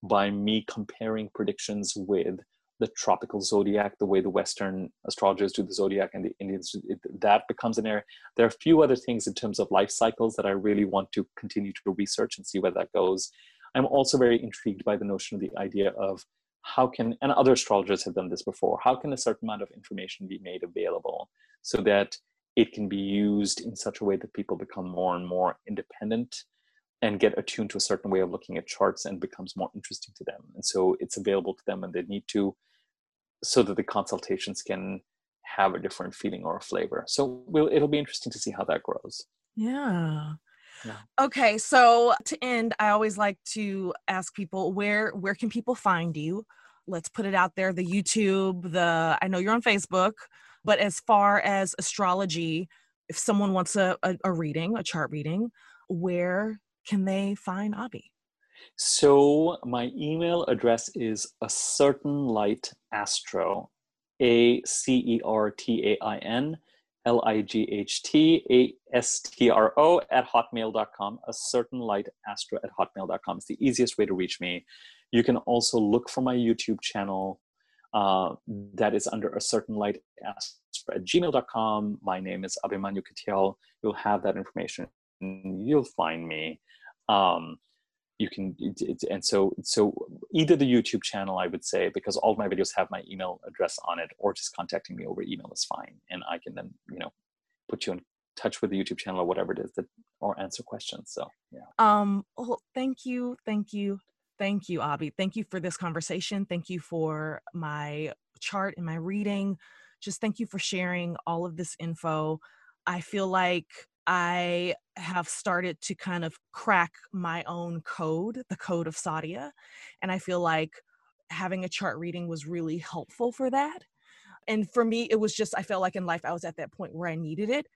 Speaker 2: by me comparing predictions with the tropical zodiac, the way the Western astrologers do the zodiac and the Indians, it, that becomes an area. There are a few other things in terms of life cycles that I really want to continue to research and see where that goes. I'm also very intrigued by the notion of the idea of how can, and other astrologers have done this before, how can a certain amount of information be made available so that it can be used in such a way that people become more and more independent and get attuned to a certain way of looking at charts and becomes more interesting to them. And so it's available to them and they need to, so that the consultations can have a different feeling or a flavor. So we'll, it'll be interesting to see how that grows.
Speaker 1: Yeah. Yeah. Okay, so to end, I always like to ask people where where can people find you? Let's put it out there. The YouTube, the I know you're on Facebook, but as far as astrology, if someone wants a, a, a reading, a chart reading, where can they find Abi?
Speaker 2: So my email address is a certain light astro, A C E R T A I N L I G H T A S T R O at hotmail.com, a certain light astro at hotmail.com. It's the easiest way to reach me. You can also look for my YouTube channel uh, that is under a certain light astro at gmail.com. My name is Abhimanyu Katyal. You'll have that information. You'll find me. Um, you can and so so either the youtube channel i would say because all of my videos have my email address on it or just contacting me over email is fine. And i can then you know put you in touch with the youtube channel or whatever it is that or answer questions. So yeah.
Speaker 1: Um well thank you thank you thank you Abi. Thank you for this conversation. Thank you for my chart and my reading. Just thank you for sharing all of this info. I feel like I have started to kind of crack my own code, the code of Sadia. And I feel like having a chart reading was really helpful for that. And for me, it was just, I felt like in life I was at that point where I needed it.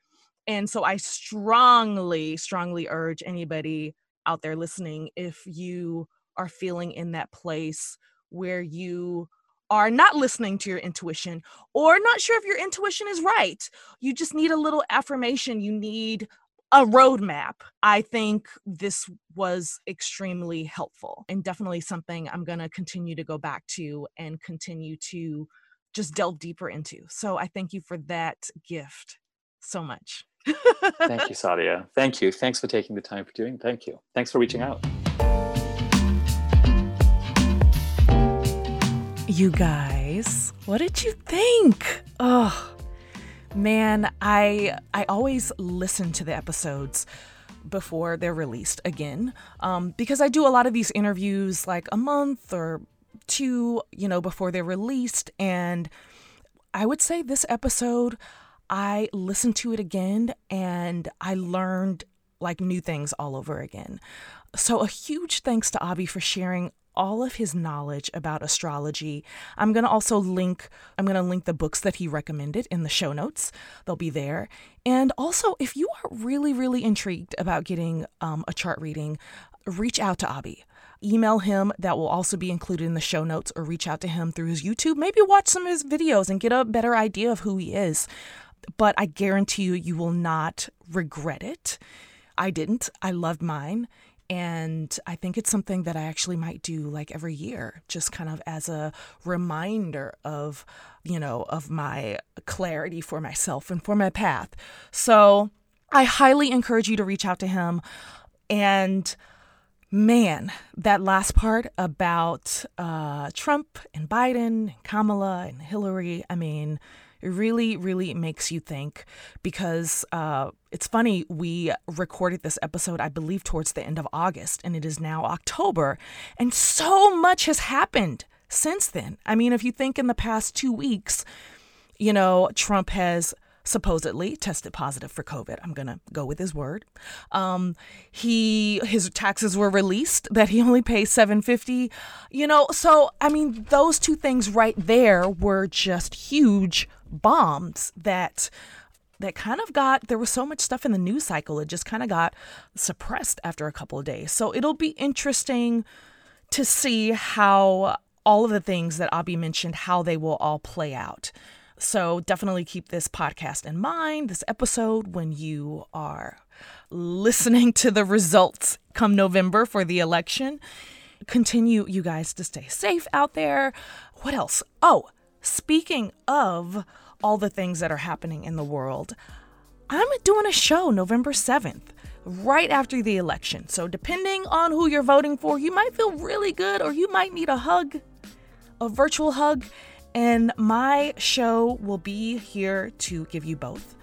Speaker 1: And so I strongly, strongly urge anybody out there listening if you are feeling in that place where you are not listening to your intuition or not sure if your intuition is right. You just need a little affirmation. You need a roadmap. I think this was extremely helpful and definitely something I'm going to continue to go back to and continue to just delve deeper into. So I thank you for that gift so much.
Speaker 2: thank you, Sadia. Thank you. Thanks for taking the time for doing. Thank you. Thanks for reaching out.
Speaker 1: You guys, what did you think? Oh, man, I I always listen to the episodes before they're released again um, because I do a lot of these interviews like a month or two, you know, before they're released. And I would say this episode, I listened to it again and I learned like new things all over again. So, a huge thanks to Abi for sharing all of his knowledge about astrology. I'm going to also link I'm going to link the books that he recommended in the show notes. They'll be there. And also, if you are really really intrigued about getting um, a chart reading, reach out to Abi. Email him, that will also be included in the show notes, or reach out to him through his YouTube. Maybe watch some of his videos and get a better idea of who he is. But I guarantee you, you will not regret it. I didn't. I loved mine. And I think it's something that I actually might do like every year, just kind of as a reminder of, you know, of my clarity for myself and for my path. So I highly encourage you to reach out to him. And man, that last part about uh, Trump and Biden and Kamala and Hillary, I mean, it really, really makes you think because uh, it's funny, we recorded this episode, I believe, towards the end of August, and it is now October, and so much has happened since then. I mean, if you think in the past two weeks, you know, Trump has supposedly tested positive for COVID. I'm gonna go with his word. Um, he his taxes were released that he only pays 750. You know, so I mean, those two things right there were just huge bombs that that kind of got there was so much stuff in the news cycle it just kind of got suppressed after a couple of days so it'll be interesting to see how all of the things that Abi mentioned how they will all play out so definitely keep this podcast in mind, this episode, when you are listening to the results come November for the election. continue, you guys, to stay safe out there. What else? Oh, speaking of all the things that are happening in the world, I'm doing a show November 7th, right after the election. So, depending on who you're voting for, you might feel really good or you might need a hug, a virtual hug. And my show will be here to give you both.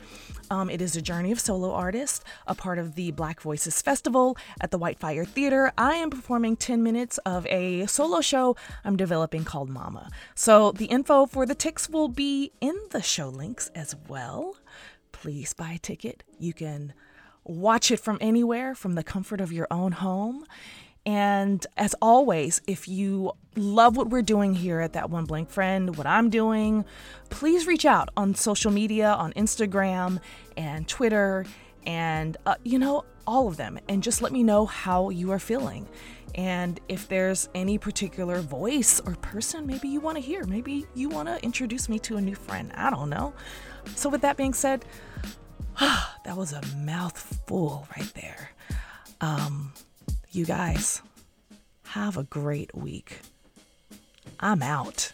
Speaker 1: Um, it is a journey of solo artists, a part of the Black Voices Festival at the Whitefire Theater. I am performing 10 minutes of a solo show I'm developing called Mama. So the info for the ticks will be in the show links as well. Please buy a ticket. You can watch it from anywhere, from the comfort of your own home. And as always, if you love what we're doing here at That One Blank Friend, what I'm doing, please reach out on social media, on Instagram and Twitter, and, uh, you know, all of them, and just let me know how you are feeling. And if there's any particular voice or person maybe you want to hear, maybe you want to introduce me to a new friend. I don't know. So, with that being said, that was a mouthful right there. Um, you guys, have a great week. I'm out.